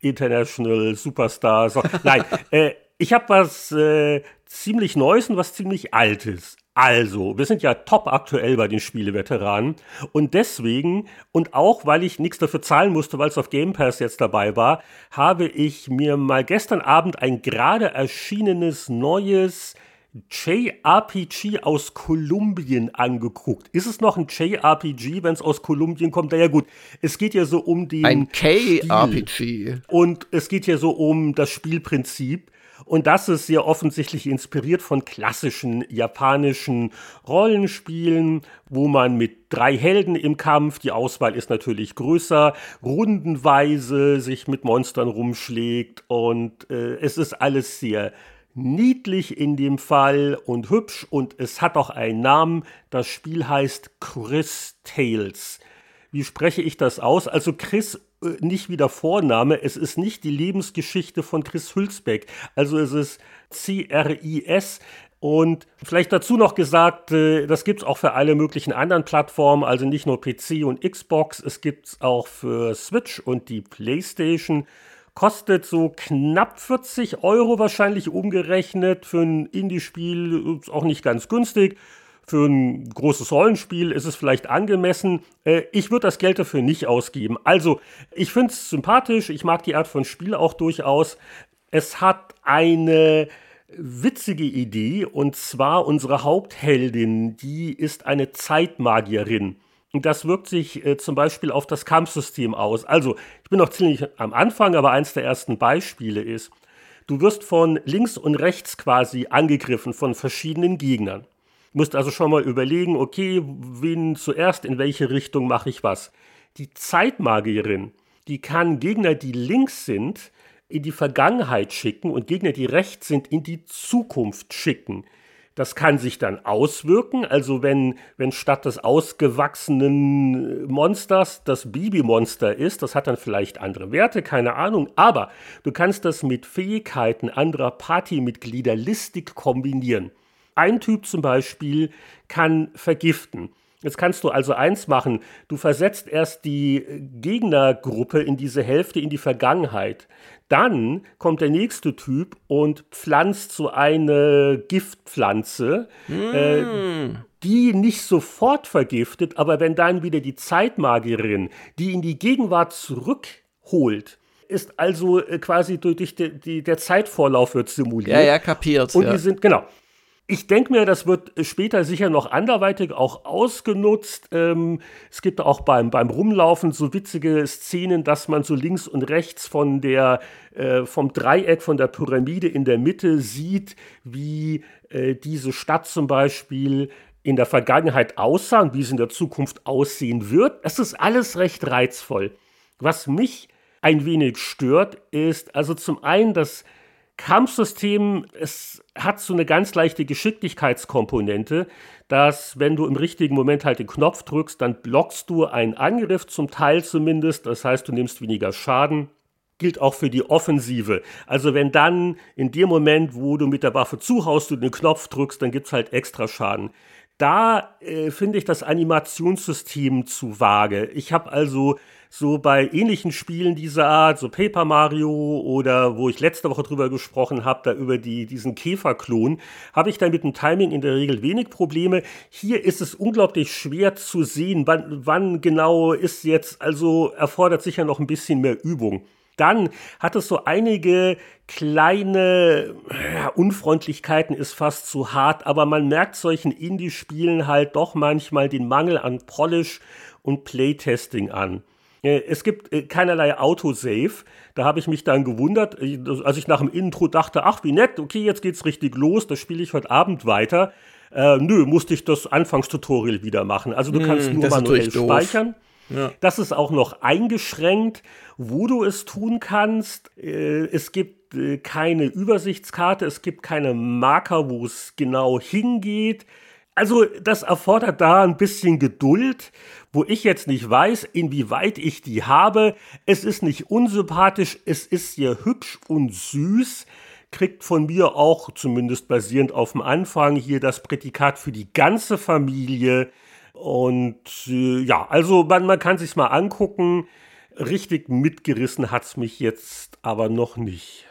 International Superstar. Nein, (laughs) äh, ich habe was äh, ziemlich Neues und was ziemlich Altes. Also, wir sind ja top aktuell bei den Spieleveteranen und deswegen und auch weil ich nichts dafür zahlen musste, weil es auf Game Pass jetzt dabei war, habe ich mir mal gestern Abend ein gerade erschienenes neues JRPG aus Kolumbien angeguckt. Ist es noch ein JRPG, wenn es aus Kolumbien kommt? Na ja gut, es geht ja so um die ein K-RPG und es geht ja so um das Spielprinzip. Und das ist sehr offensichtlich inspiriert von klassischen japanischen Rollenspielen, wo man mit drei Helden im Kampf, die Auswahl ist natürlich größer, rundenweise sich mit Monstern rumschlägt und äh, es ist alles sehr niedlich in dem Fall und hübsch und es hat auch einen Namen. Das Spiel heißt Chris Tales. Wie spreche ich das aus? Also Chris nicht wie der Vorname, es ist nicht die Lebensgeschichte von Chris Hülsbeck. Also es ist C-R-I-S. Und vielleicht dazu noch gesagt, äh, das gibt es auch für alle möglichen anderen Plattformen, also nicht nur PC und Xbox, es gibt es auch für Switch und die PlayStation. Kostet so knapp 40 Euro wahrscheinlich umgerechnet. Für ein Indie-Spiel auch nicht ganz günstig. Für ein großes Rollenspiel ist es vielleicht angemessen. Äh, ich würde das Geld dafür nicht ausgeben. Also, ich finde es sympathisch. Ich mag die Art von Spiel auch durchaus. Es hat eine witzige Idee und zwar unsere Hauptheldin, die ist eine Zeitmagierin. Und das wirkt sich äh, zum Beispiel auf das Kampfsystem aus. Also, ich bin noch ziemlich am Anfang, aber eins der ersten Beispiele ist, du wirst von links und rechts quasi angegriffen von verschiedenen Gegnern. Musst also schon mal überlegen, okay, wen zuerst, in welche Richtung mache ich was. Die Zeitmagierin, die kann Gegner, die links sind, in die Vergangenheit schicken und Gegner, die rechts sind, in die Zukunft schicken. Das kann sich dann auswirken, also wenn, wenn statt des ausgewachsenen Monsters das Babymonster ist, das hat dann vielleicht andere Werte, keine Ahnung, aber du kannst das mit Fähigkeiten anderer Partymitglieder listig kombinieren. Ein Typ zum Beispiel kann vergiften. Jetzt kannst du also eins machen, du versetzt erst die Gegnergruppe in diese Hälfte in die Vergangenheit. Dann kommt der nächste Typ und pflanzt so eine Giftpflanze, mm. äh, die nicht sofort vergiftet, aber wenn dann wieder die Zeitmagierin, die in die Gegenwart zurückholt, ist also äh, quasi durch die, die, der Zeitvorlauf wird simuliert. Ja, ja, kapiert. Und ja. die sind, genau. Ich denke mir, das wird später sicher noch anderweitig auch ausgenutzt. Ähm, es gibt auch beim, beim Rumlaufen so witzige Szenen, dass man so links und rechts von der, äh, vom Dreieck, von der Pyramide in der Mitte sieht, wie äh, diese Stadt zum Beispiel in der Vergangenheit aussah und wie sie in der Zukunft aussehen wird. Das ist alles recht reizvoll. Was mich ein wenig stört, ist also zum einen, dass Kampfsystem, es hat so eine ganz leichte Geschicklichkeitskomponente, dass wenn du im richtigen Moment halt den Knopf drückst, dann blockst du einen Angriff, zum Teil zumindest. Das heißt, du nimmst weniger Schaden. Gilt auch für die Offensive. Also wenn dann in dem Moment, wo du mit der Waffe zuhaust, du den Knopf drückst, dann gibt's halt extra Schaden. Da äh, finde ich das Animationssystem zu vage. Ich habe also so bei ähnlichen Spielen dieser Art, so Paper Mario oder wo ich letzte Woche drüber gesprochen habe, da über die, diesen Käferklon, habe ich da mit dem Timing in der Regel wenig Probleme. Hier ist es unglaublich schwer zu sehen, wann, wann genau ist jetzt, also erfordert sicher noch ein bisschen mehr Übung. Dann hat es so einige kleine ja, Unfreundlichkeiten, ist fast zu hart, aber man merkt solchen Indie-Spielen halt doch manchmal den Mangel an Polish und Playtesting an. Äh, es gibt äh, keinerlei Autosave. Da habe ich mich dann gewundert, äh, als ich nach dem Intro dachte, ach wie nett, okay, jetzt geht's richtig los, das spiele ich heute Abend weiter. Äh, nö, musste ich das Anfangstutorial wieder machen. Also du kannst Hm, nur manuell speichern. Ja. Das ist auch noch eingeschränkt, wo du es tun kannst. Es gibt keine Übersichtskarte, es gibt keine Marker, wo es genau hingeht. Also das erfordert da ein bisschen Geduld, wo ich jetzt nicht weiß, inwieweit ich die habe. Es ist nicht unsympathisch, es ist sehr hübsch und süß. Kriegt von mir auch, zumindest basierend auf dem Anfang, hier das Prädikat für die ganze Familie. Und äh, ja, also man, man kann sich's mal angucken. Richtig mitgerissen hat's mich jetzt aber noch nicht.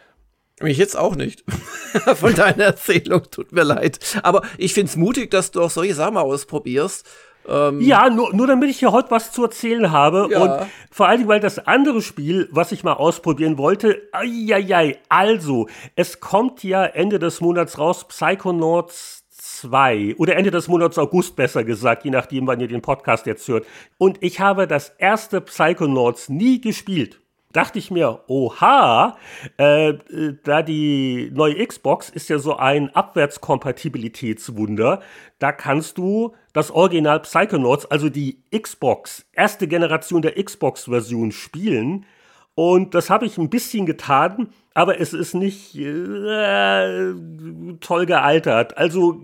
Mich jetzt auch nicht. (laughs) Von deiner Erzählung, tut mir leid. Aber ich find's mutig, dass du auch solche Sachen ausprobierst. Ähm, Ja, nur, nur damit ich hier heute was zu erzählen habe. Ja. Und vor allen Dingen, weil das andere Spiel, was ich mal ausprobieren wollte, ai, also, es kommt ja Ende des Monats raus, Psychonauts 2 oder Ende des Monats August besser gesagt, je nachdem, wann ihr den Podcast jetzt hört. Und ich habe das erste Psychonauts nie gespielt. Dachte ich mir, oha, äh, äh, da die neue Xbox ist ja so ein Abwärtskompatibilitätswunder, da kannst du das Original Psychonauts, also die Xbox, erste Generation der Xbox-Version spielen. Und das habe ich ein bisschen getan, aber es ist nicht äh, toll gealtert. Also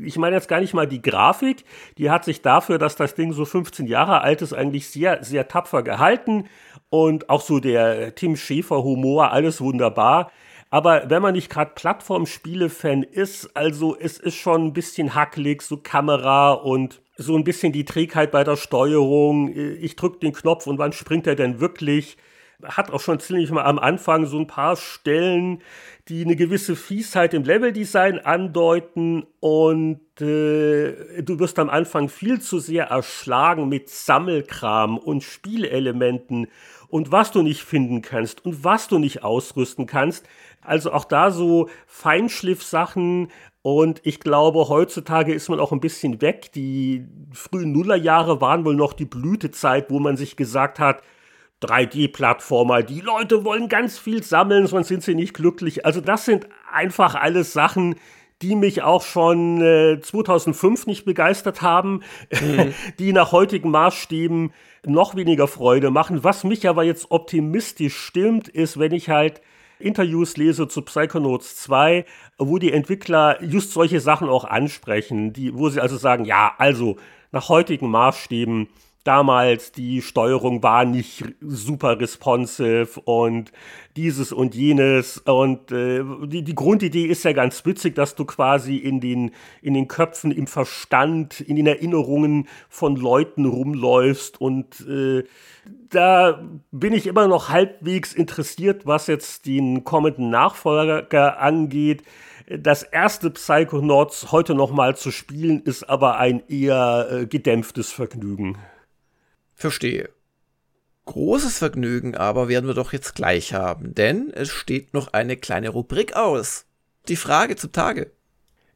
ich meine jetzt gar nicht mal die Grafik, die hat sich dafür, dass das Ding so 15 Jahre alt ist, eigentlich sehr, sehr tapfer gehalten. Und auch so der Tim Schäfer-Humor, alles wunderbar. Aber wenn man nicht gerade Plattformspiele-Fan ist, also es ist schon ein bisschen hackelig, so Kamera und so ein bisschen die Trägheit bei der Steuerung. Ich drücke den Knopf und wann springt er denn wirklich? Hat auch schon ziemlich mal am Anfang so ein paar Stellen, die eine gewisse Fiesheit im Leveldesign andeuten und äh, du wirst am Anfang viel zu sehr erschlagen mit Sammelkram und Spielelementen und was du nicht finden kannst und was du nicht ausrüsten kannst. Also auch da so Feinschliff-Sachen und ich glaube, heutzutage ist man auch ein bisschen weg. Die frühen Nullerjahre waren wohl noch die Blütezeit, wo man sich gesagt hat, 3D-Plattformer, die Leute wollen ganz viel sammeln, sonst sind sie nicht glücklich. Also das sind einfach alles Sachen, die mich auch schon äh, 2005 nicht begeistert haben, (laughs) die nach heutigen Maßstäben noch weniger Freude machen. Was mich aber jetzt optimistisch stimmt, ist, wenn ich halt Interviews lese zu Psychonauts 2, wo die Entwickler just solche Sachen auch ansprechen, die, wo sie also sagen, ja, also nach heutigen Maßstäben damals die Steuerung war nicht super responsive und dieses und jenes und äh, die, die Grundidee ist ja ganz witzig, dass du quasi in den, in den Köpfen, im Verstand, in den Erinnerungen von Leuten rumläufst und äh, da bin ich immer noch halbwegs interessiert, was jetzt den kommenden Nachfolger angeht. Das erste Psychonauts heute noch mal zu spielen, ist aber ein eher äh, gedämpftes Vergnügen. Verstehe. Großes Vergnügen aber werden wir doch jetzt gleich haben, denn es steht noch eine kleine Rubrik aus. Die Frage zum Tage.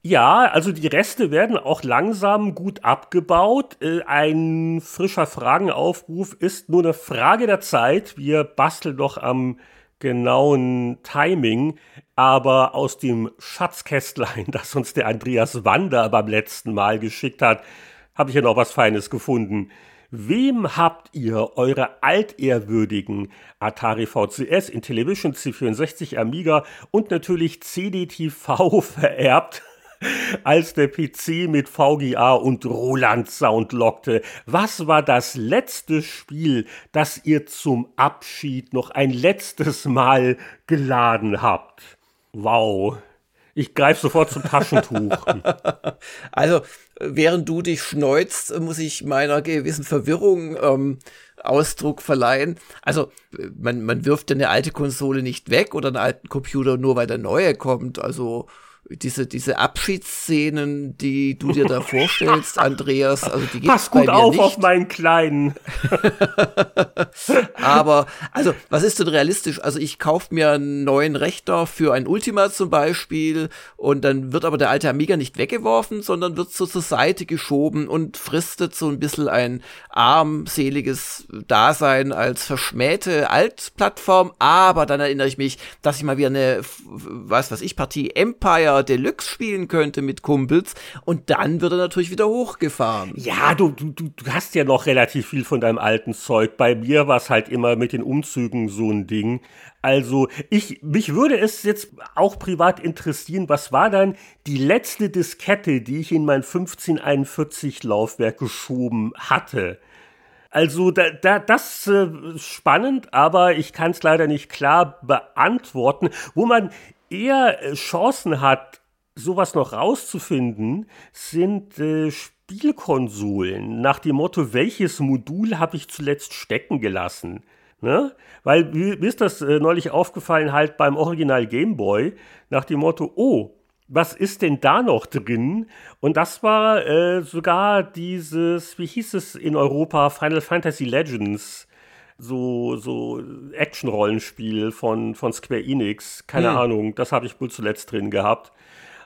Ja, also die Reste werden auch langsam gut abgebaut. Äh, Ein frischer Fragenaufruf ist nur eine Frage der Zeit. Wir basteln doch am genauen Timing, aber aus dem Schatzkästlein, (laughs) das uns der Andreas Wander beim letzten Mal geschickt hat, habe ich ja noch was Feines gefunden. Wem habt ihr eure altehrwürdigen Atari VCS, Intellivision C64 Amiga und natürlich CDTV (laughs) vererbt? als der PC mit VGA und Roland Sound lockte. Was war das letzte Spiel, das ihr zum Abschied noch ein letztes Mal geladen habt? Wow. Ich greife sofort zum Taschentuch. (laughs) Also, während du dich schneuzt, muss ich meiner gewissen Verwirrung ähm, Ausdruck verleihen. Also, man, man wirft eine alte Konsole nicht weg oder einen alten Computer nur, weil der neue kommt. Also, diese, diese Abschiedsszenen, die du dir da vorstellst, (laughs) Andreas, also die Pass gut auf nicht. auf meinen Kleinen. (laughs) Aber, also, was ist denn realistisch? Also, ich kaufe mir einen neuen Rechner für ein Ultima zum Beispiel und dann wird aber der alte Amiga nicht weggeworfen, sondern wird so zur Seite geschoben und fristet so ein bisschen ein armseliges Dasein als verschmähte Altplattform. Aber dann erinnere ich mich, dass ich mal wieder eine, was weiß ich, Partie Empire Multiplayer Deluxe spielen könnte mit Kumpels und dann wird er natürlich wieder hochgefahren. Ja, du, du, du hast ja noch relativ viel von deinem alten Zeug. Bei mir war es halt immer mit den Umzügen so ein Ding. Also, ich, mich würde es jetzt auch privat interessieren, was war dann die letzte Diskette, die ich in mein 1541 Laufwerk geschoben hatte? Also da, da, das äh, spannend, aber ich kann es leider nicht klar beantworten. Wo man eher äh, Chancen hat, sowas noch rauszufinden, sind äh, Spielkonsolen. Nach dem Motto, welches Modul habe ich zuletzt stecken gelassen? Ne? Weil mir ist das äh, neulich aufgefallen, halt beim Original Game Boy, nach dem Motto, oh, was ist denn da noch drin? Und das war äh, sogar dieses, wie hieß es in Europa, Final Fantasy Legends, so, so Action-Rollenspiel von, von Square Enix. Keine hm. Ahnung, das habe ich wohl zuletzt drin gehabt.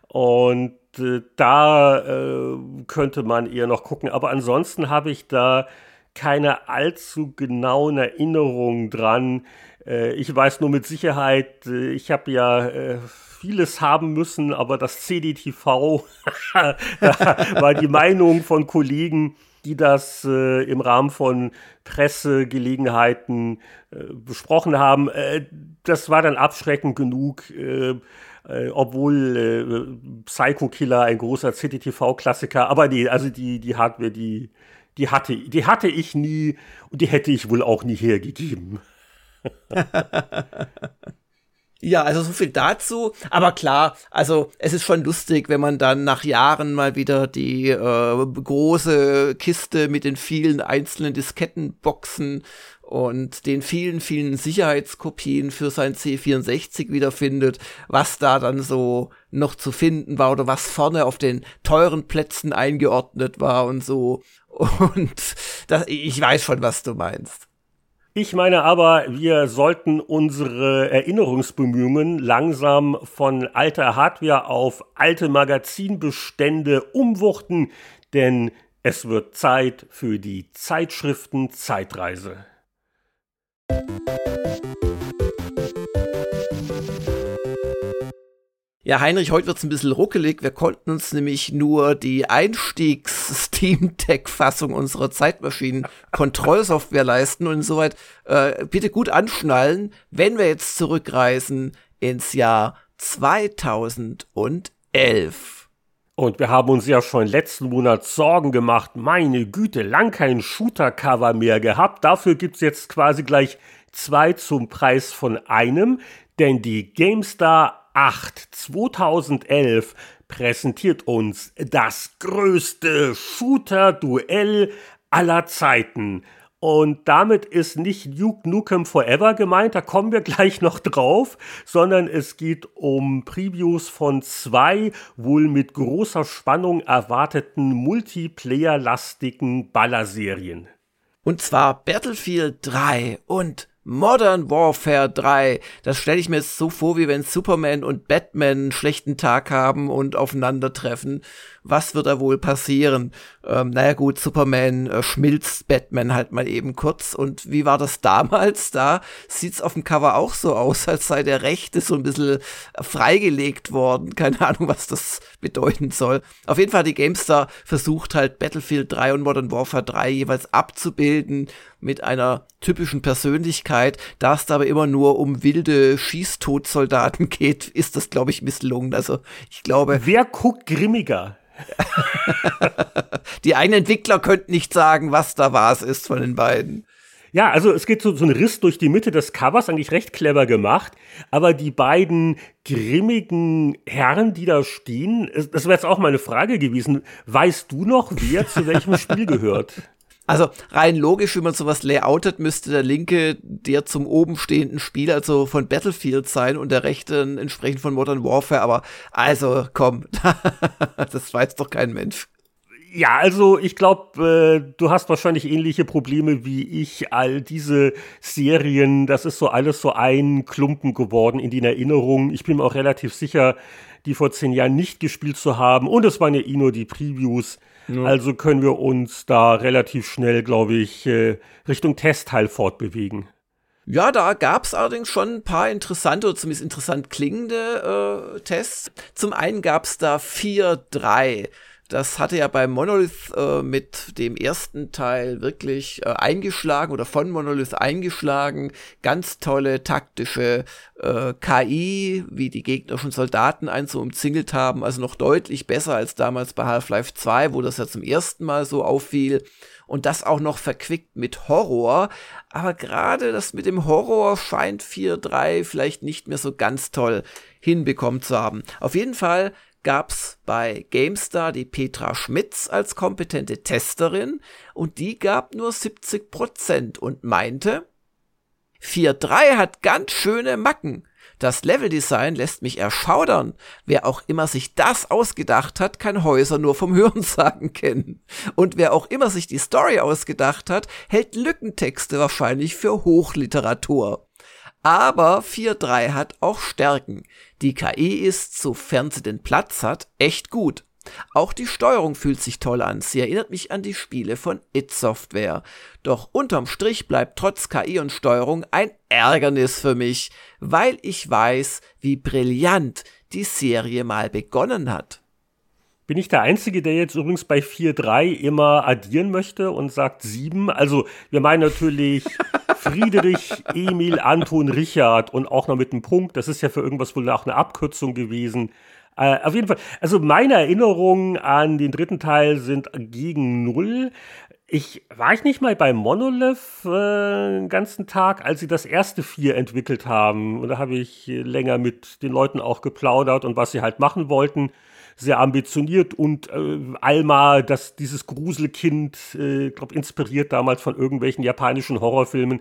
Und äh, da äh, könnte man eher noch gucken. Aber ansonsten habe ich da keine allzu genauen Erinnerungen dran. Äh, ich weiß nur mit Sicherheit, äh, ich habe ja äh, vieles haben müssen, aber das CDTV (laughs) war die Meinung von Kollegen, die das äh, im Rahmen von Pressegelegenheiten äh, besprochen haben. Äh, das war dann abschreckend genug, äh, äh, obwohl äh, Psycho Killer ein großer CDTV-Klassiker, aber nee, also die, die Hardware, die, die, hatte, die hatte ich nie und die hätte ich wohl auch nie hergegeben. (laughs) Ja, also so viel dazu. Aber klar, also es ist schon lustig, wenn man dann nach Jahren mal wieder die äh, große Kiste mit den vielen einzelnen Diskettenboxen und den vielen, vielen Sicherheitskopien für sein C64 wiederfindet, was da dann so noch zu finden war oder was vorne auf den teuren Plätzen eingeordnet war und so. Und das, ich weiß schon, was du meinst. Ich meine aber, wir sollten unsere Erinnerungsbemühungen langsam von alter Hardware auf alte Magazinbestände umwuchten, denn es wird Zeit für die Zeitschriften Zeitreise. Ja, Heinrich, heute wird's ein bisschen ruckelig. Wir konnten uns nämlich nur die Einstiegs-Steam-Deck-Fassung unserer Zeitmaschinen-Kontrollsoftware leisten. Und insoweit äh, bitte gut anschnallen, wenn wir jetzt zurückreisen ins Jahr 2011. Und wir haben uns ja schon letzten Monat Sorgen gemacht. Meine Güte, lang kein Shooter-Cover mehr gehabt. Dafür gibt's jetzt quasi gleich zwei zum Preis von einem. Denn die GameStar 8 2011 präsentiert uns das größte Shooter-Duell aller Zeiten. Und damit ist nicht Duke Nukem Forever gemeint, da kommen wir gleich noch drauf, sondern es geht um Previews von zwei wohl mit großer Spannung erwarteten Multiplayer-lastigen Ballerserien. Und zwar Battlefield 3 und Modern Warfare 3. Das stelle ich mir jetzt so vor, wie wenn Superman und Batman einen schlechten Tag haben und aufeinandertreffen was wird da wohl passieren? Ähm, naja gut, Superman äh, schmilzt Batman halt mal eben kurz. Und wie war das (laughs) damals? Da sieht's auf dem Cover auch so aus, als sei der Rechte so ein bisschen freigelegt worden. Keine Ahnung, was das bedeuten soll. Auf jeden Fall hat die GameStar versucht halt Battlefield 3 und Modern Warfare 3 jeweils abzubilden mit einer typischen Persönlichkeit. Da es aber immer nur um wilde Schießtotsoldaten (laughs) geht, ist das, glaube ich, misslungen. Also ich glaube. Wer guckt grimmiger? (laughs) die einen Entwickler könnten nicht sagen, was da was ist von den beiden. Ja, also es geht so, so ein Riss durch die Mitte des Covers, eigentlich recht clever gemacht. Aber die beiden grimmigen Herren, die da stehen, das wäre jetzt auch mal eine Frage gewesen. Weißt du noch, wer zu welchem Spiel gehört? (laughs) Also rein logisch, wie man sowas layoutet, müsste der linke der zum oben stehenden Spiel, also von Battlefield sein und der rechte entsprechend von Modern Warfare. Aber also komm, (laughs) das weiß doch kein Mensch. Ja, also ich glaube, äh, du hast wahrscheinlich ähnliche Probleme wie ich. All diese Serien, das ist so alles so ein Klumpen geworden in den Erinnerungen. Ich bin mir auch relativ sicher, die vor zehn Jahren nicht gespielt zu haben. Und es waren ja eh nur die Previews. Ja. Also können wir uns da relativ schnell, glaube ich, äh, Richtung Testteil fortbewegen. Ja, da gab es allerdings schon ein paar interessante oder zumindest interessant klingende äh, Tests. Zum einen gab es da 4-3. Das hatte ja bei Monolith äh, mit dem ersten Teil wirklich äh, eingeschlagen oder von Monolith eingeschlagen. Ganz tolle taktische äh, KI, wie die gegnerischen Soldaten einen so umzingelt haben. Also noch deutlich besser als damals bei Half-Life 2, wo das ja zum ersten Mal so auffiel. Und das auch noch verquickt mit Horror. Aber gerade das mit dem Horror scheint 4.3 vielleicht nicht mehr so ganz toll hinbekommen zu haben. Auf jeden Fall gab's bei GameStar die Petra Schmitz als kompetente Testerin und die gab nur 70 Prozent und meinte, 4.3 hat ganz schöne Macken. Das Leveldesign lässt mich erschaudern. Wer auch immer sich das ausgedacht hat, kann Häuser nur vom Hörensagen (laughs) kennen. Und wer auch immer sich die Story ausgedacht hat, hält Lückentexte wahrscheinlich für Hochliteratur. Aber 4.3 hat auch Stärken. Die KI ist, sofern sie den Platz hat, echt gut. Auch die Steuerung fühlt sich toll an. Sie erinnert mich an die Spiele von It Software. Doch unterm Strich bleibt trotz KI und Steuerung ein Ärgernis für mich, weil ich weiß, wie brillant die Serie mal begonnen hat. Bin ich der Einzige, der jetzt übrigens bei 4-3 immer addieren möchte und sagt 7? Also, wir meinen natürlich (laughs) Friedrich, Emil, Anton, Richard und auch noch mit einem Punkt. Das ist ja für irgendwas wohl auch eine Abkürzung gewesen. Äh, auf jeden Fall, also meine Erinnerungen an den dritten Teil sind gegen Null. Ich war ich nicht mal bei Monolith äh, den ganzen Tag, als sie das erste vier entwickelt haben. Und da habe ich länger mit den Leuten auch geplaudert und was sie halt machen wollten sehr ambitioniert und äh, Alma, das, dieses Gruselkind, äh, glaube inspiriert damals von irgendwelchen japanischen Horrorfilmen.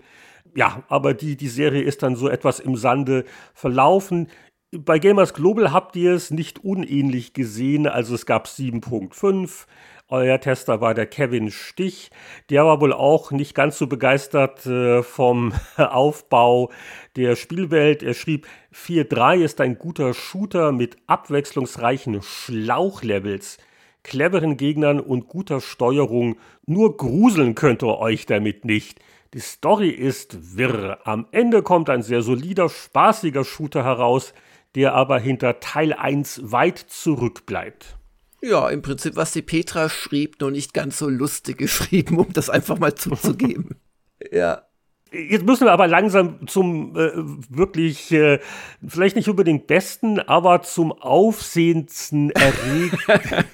Ja, aber die, die Serie ist dann so etwas im Sande verlaufen. Bei Gamers Global habt ihr es nicht unähnlich gesehen. Also es gab 7.5, euer Tester war der Kevin Stich. Der war wohl auch nicht ganz so begeistert äh, vom (laughs) Aufbau der Spielwelt. Er schrieb, 4.3 ist ein guter Shooter mit abwechslungsreichen Schlauchlevels, cleveren Gegnern und guter Steuerung. Nur gruseln könnt ihr euch damit nicht. Die Story ist wirr. Am Ende kommt ein sehr solider, spaßiger Shooter heraus, der aber hinter Teil 1 weit zurückbleibt. Ja, im Prinzip, was die Petra schrieb, nur nicht ganz so lustig geschrieben, um das einfach mal zuzugeben. (laughs) ja. Jetzt müssen wir aber langsam zum äh, wirklich, äh, vielleicht nicht unbedingt besten, aber zum aufsehendsten erregen.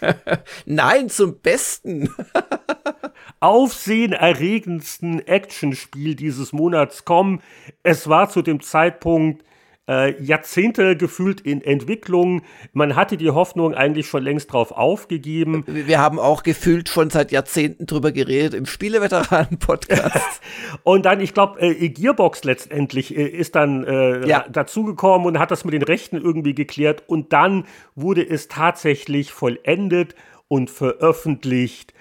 (laughs) Nein, zum besten. (laughs) aufsehenerregendsten Actionspiel dieses Monats kommen. Es war zu dem Zeitpunkt äh, Jahrzehnte gefühlt in Entwicklung. Man hatte die Hoffnung eigentlich schon längst drauf aufgegeben. Wir haben auch gefühlt schon seit Jahrzehnten drüber geredet im Spieleveteranen-Podcast. (laughs) und dann, ich glaube, äh, Gearbox letztendlich äh, ist dann äh, ja. dazugekommen und hat das mit den Rechten irgendwie geklärt. Und dann wurde es tatsächlich vollendet und veröffentlicht.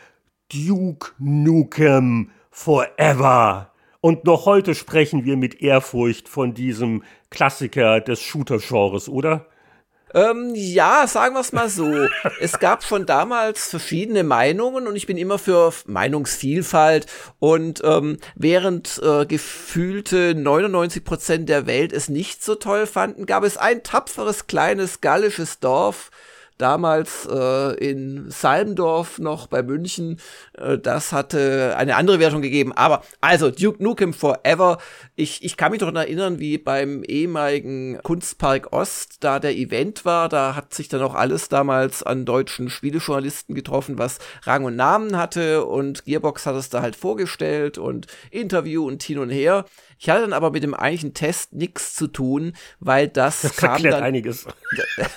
Duke Nukem Forever. Und noch heute sprechen wir mit Ehrfurcht von diesem Klassiker des Shooter-Genres, oder? Ähm, ja, sagen wir es mal so. (laughs) es gab schon damals verschiedene Meinungen und ich bin immer für Meinungsvielfalt. Und ähm, während äh, gefühlte 99 Prozent der Welt es nicht so toll fanden, gab es ein tapferes kleines gallisches Dorf, damals äh, in Salmdorf noch bei München. Äh, das hatte eine andere Wertung gegeben. Aber also Duke Nukem Forever. Ich, ich kann mich daran erinnern, wie beim ehemaligen Kunstpark Ost da der Event war. Da hat sich dann auch alles damals an deutschen Spielejournalisten getroffen, was Rang und Namen hatte. Und Gearbox hat es da halt vorgestellt und Interview und hin und her. Ich hatte dann aber mit dem eigentlichen Test nichts zu tun, weil das, das kam dann, einiges.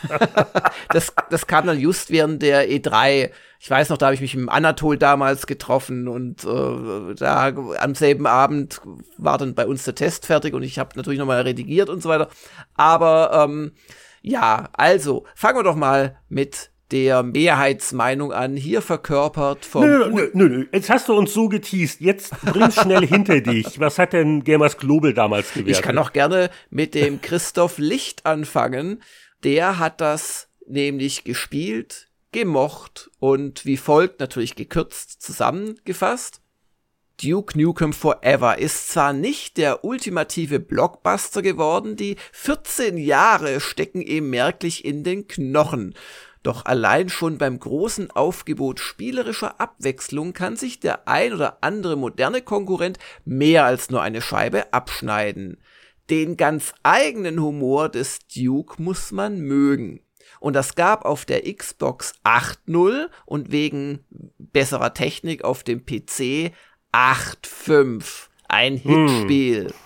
(laughs) das, das kam dann just während der E3. Ich weiß noch, da habe ich mich mit Anatol damals getroffen und äh, da am selben Abend war dann bei uns der Test fertig und ich habe natürlich nochmal redigiert und so weiter. Aber ähm, ja, also fangen wir doch mal mit der Mehrheitsmeinung an, hier verkörpert vom. Nö, nö, nö, nö, jetzt hast du uns so geteased. Jetzt bring schnell (laughs) hinter dich. Was hat denn Gamers Global damals gewertet? Ich kann auch gerne mit dem Christoph Licht anfangen. Der hat das nämlich gespielt, gemocht und wie folgt natürlich gekürzt zusammengefasst. Duke Nukem Forever ist zwar nicht der ultimative Blockbuster geworden, die 14 Jahre stecken ihm merklich in den Knochen. Doch allein schon beim großen Aufgebot spielerischer Abwechslung kann sich der ein oder andere moderne Konkurrent mehr als nur eine Scheibe abschneiden. Den ganz eigenen Humor des Duke muss man mögen. Und das gab auf der Xbox 8.0 und wegen besserer Technik auf dem PC 8.5. Ein hm. Hitspiel. Hm.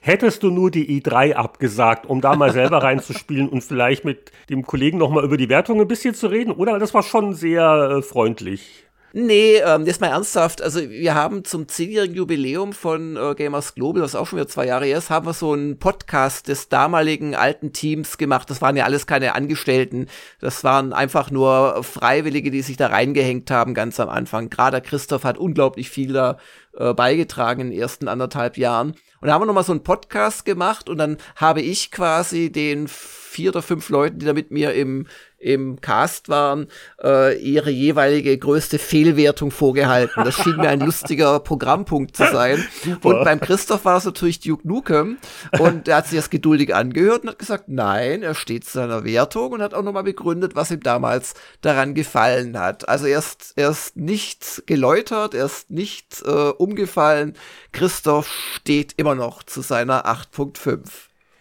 Hättest du nur die i3 abgesagt, um da mal selber reinzuspielen und vielleicht mit dem Kollegen nochmal über die Wertung ein bisschen zu reden? Oder das war schon sehr äh, freundlich? Nee, ähm, jetzt mal ernsthaft. Also wir haben zum zehnjährigen Jubiläum von äh, Gamers Global, was auch schon wieder zwei Jahre her ist, haben wir so einen Podcast des damaligen alten Teams gemacht. Das waren ja alles keine Angestellten. Das waren einfach nur Freiwillige, die sich da reingehängt haben ganz am Anfang. Gerade Christoph hat unglaublich viel da äh, beigetragen in den ersten anderthalb Jahren. Und da haben wir nochmal so einen Podcast gemacht und dann habe ich quasi den vier oder fünf Leuten, die da mit mir im, im Cast waren, äh, ihre jeweilige größte Fehlwertung vorgehalten. Das schien mir ein lustiger Programmpunkt zu sein. Super. Und beim Christoph war es natürlich Duke Nukem und er hat sich das geduldig angehört und hat gesagt, nein, er steht zu seiner Wertung und hat auch nochmal begründet, was ihm damals daran gefallen hat. Also er ist, er ist nicht geläutert, er ist nicht äh, umgefallen. Christoph steht immer noch zu seiner 8.5.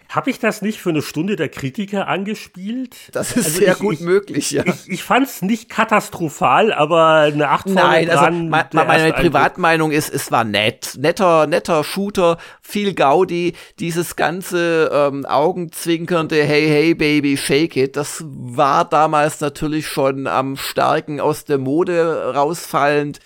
Habe ich das nicht für eine Stunde der Kritiker angespielt? Das ist also sehr ich, gut ich, möglich, ja. Ich, ich fand es nicht katastrophal, aber eine 8 von Nein, also ma, meine Privatmeinung ist, es war nett. Netter, netter Shooter, viel Gaudi, dieses ganze ähm, augenzwinkernde Hey, hey, Baby, shake it, das war damals natürlich schon am starken aus der Mode rausfallend.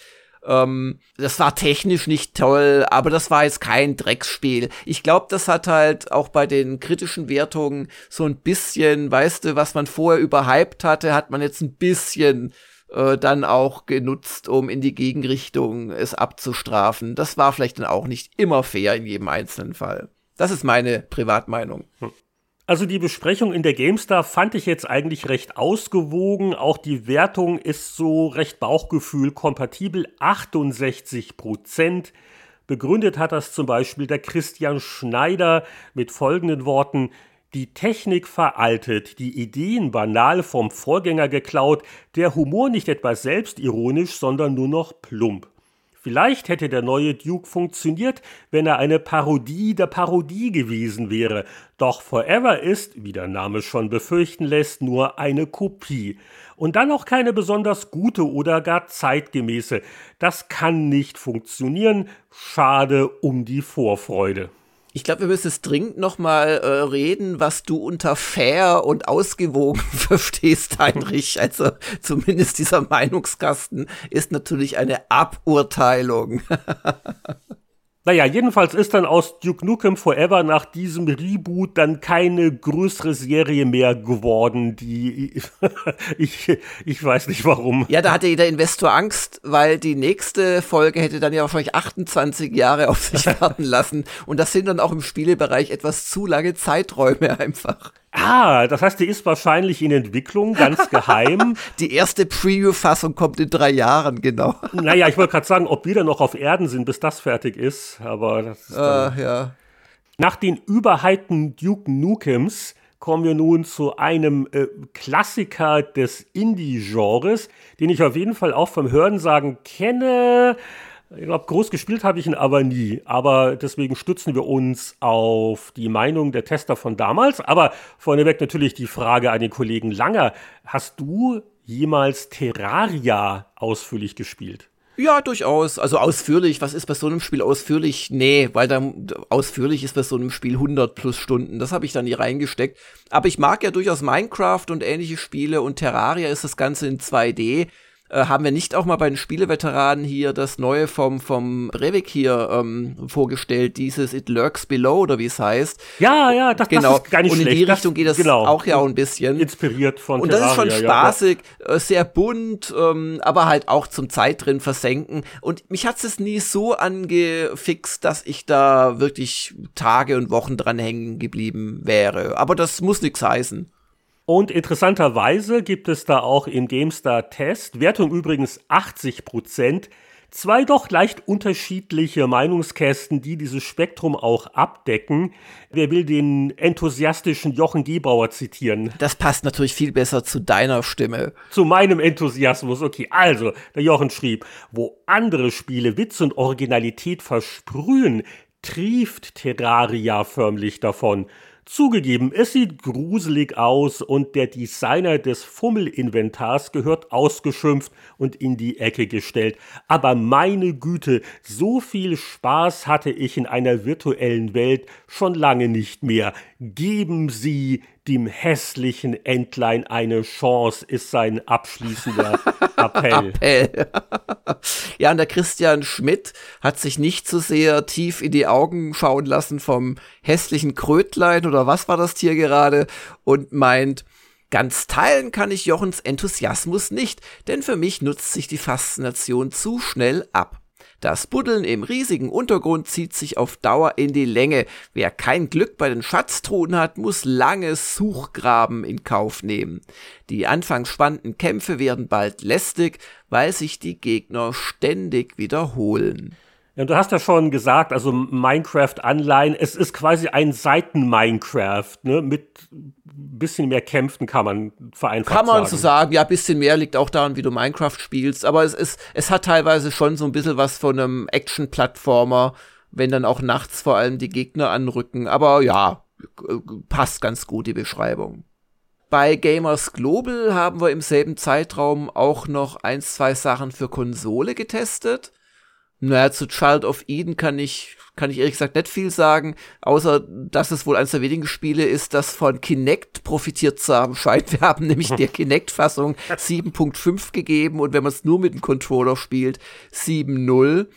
Ähm, das war technisch nicht toll, aber das war jetzt kein Drecksspiel. Ich glaube, das hat halt auch bei den kritischen Wertungen so ein bisschen, weißt du, was man vorher überhyped hatte, hat man jetzt ein bisschen äh, dann auch genutzt, um in die Gegenrichtung es abzustrafen. Das war vielleicht dann auch nicht immer fair in jedem einzelnen Fall. Das ist meine Privatmeinung. Hm. Also die Besprechung in der GameStar fand ich jetzt eigentlich recht ausgewogen. Auch die Wertung ist so recht Bauchgefühl kompatibel. 68 Prozent. Begründet hat das zum Beispiel der Christian Schneider mit folgenden Worten. Die Technik veraltet, die Ideen banal vom Vorgänger geklaut, der Humor nicht etwa selbstironisch, sondern nur noch plump. Vielleicht hätte der neue Duke funktioniert, wenn er eine Parodie der Parodie gewesen wäre. Doch Forever ist, wie der Name schon befürchten lässt, nur eine Kopie. Und dann auch keine besonders gute oder gar zeitgemäße. Das kann nicht funktionieren. Schade um die Vorfreude. Ich glaube, wir müssen es dringend noch mal äh, reden, was du unter fair und ausgewogen (laughs) verstehst, Heinrich. Also zumindest dieser Meinungskasten ist natürlich eine Aburteilung. (laughs) Naja, jedenfalls ist dann aus Duke Nukem Forever nach diesem Reboot dann keine größere Serie mehr geworden, die (laughs) ich, ich weiß nicht warum. Ja, da hatte jeder Investor Angst, weil die nächste Folge hätte dann ja wahrscheinlich 28 Jahre auf sich (laughs) warten lassen. Und das sind dann auch im Spielebereich etwas zu lange Zeiträume einfach. Ah, das heißt, die ist wahrscheinlich in Entwicklung, ganz geheim. (laughs) die erste Preview-Fassung kommt in drei Jahren, genau. naja, ich wollte gerade sagen, ob wir dann noch auf Erden sind, bis das fertig ist, aber das ist dann uh, ja. Nach den überhypten Duke Nukems kommen wir nun zu einem äh, Klassiker des Indie-Genres, den ich auf jeden Fall auch vom Hörensagen kenne, ich glaube, groß gespielt habe ich ihn aber nie. Aber deswegen stützen wir uns auf die Meinung der Tester von damals. Aber vorneweg natürlich die Frage an den Kollegen Langer. Hast du jemals Terraria ausführlich gespielt? Ja, durchaus. Also ausführlich. Was ist bei so einem Spiel ausführlich? Nee, weil dann ausführlich ist bei so einem Spiel 100 plus Stunden. Das habe ich da nie reingesteckt. Aber ich mag ja durchaus Minecraft und ähnliche Spiele und Terraria ist das Ganze in 2D. Äh, haben wir nicht auch mal bei den Spieleveteranen hier das neue vom, vom Brevik hier ähm, vorgestellt, dieses It Lurks Below oder wie es heißt? Ja, ja, das, genau. das ist gar nicht Und in schlecht. die Richtung geht das genau. auch ja auch ein bisschen. Inspiriert von Und das ist schon spaßig, ja, äh, sehr bunt, ähm, aber halt auch zum Zeit drin versenken. Und mich hat es nie so angefixt, dass ich da wirklich Tage und Wochen dran hängen geblieben wäre. Aber das muss nichts heißen. Und interessanterweise gibt es da auch im GameStar-Test, Wertung übrigens 80 Prozent, Zwei doch leicht unterschiedliche Meinungskästen, die dieses Spektrum auch abdecken. Wer will den enthusiastischen Jochen Gebauer zitieren? Das passt natürlich viel besser zu deiner Stimme. Zu meinem Enthusiasmus, okay. Also, der Jochen schrieb, wo andere Spiele Witz und Originalität versprühen, trieft Terraria förmlich davon. Zugegeben, es sieht gruselig aus und der Designer des Fummelinventars gehört ausgeschimpft und in die Ecke gestellt. Aber meine Güte, so viel Spaß hatte ich in einer virtuellen Welt schon lange nicht mehr. Geben Sie dem hässlichen Entlein eine Chance, ist sein abschließender (laughs) Appell. Appell. (laughs) ja, und der Christian Schmidt hat sich nicht so sehr tief in die Augen schauen lassen vom hässlichen Krötlein oder was war das Tier gerade und meint, Ganz teilen kann ich Jochens Enthusiasmus nicht, denn für mich nutzt sich die Faszination zu schnell ab. Das Buddeln im riesigen Untergrund zieht sich auf Dauer in die Länge. Wer kein Glück bei den Schatztruhen hat, muss lange Suchgraben in Kauf nehmen. Die anfangs spannenden Kämpfe werden bald lästig, weil sich die Gegner ständig wiederholen. Ja, du hast ja schon gesagt, also Minecraft-Anleihen, es ist quasi ein Seiten-Minecraft, ne? Mit bisschen mehr Kämpfen kann man vereinfacht sagen. Kann man sagen. so sagen, ja, bisschen mehr liegt auch daran, wie du Minecraft spielst, aber es ist, es hat teilweise schon so ein bisschen was von einem Action-Plattformer, wenn dann auch nachts vor allem die Gegner anrücken, aber ja, passt ganz gut die Beschreibung. Bei Gamers Global haben wir im selben Zeitraum auch noch ein, zwei Sachen für Konsole getestet. Naja, zu Child of Eden kann ich, kann ich ehrlich gesagt nicht viel sagen, außer dass es wohl eines der wenigen Spiele ist, das von Kinect profitiert zu haben scheint. Wir haben nämlich der (laughs) Kinect-Fassung 7.5 gegeben und wenn man es nur mit dem Controller spielt, 7.0.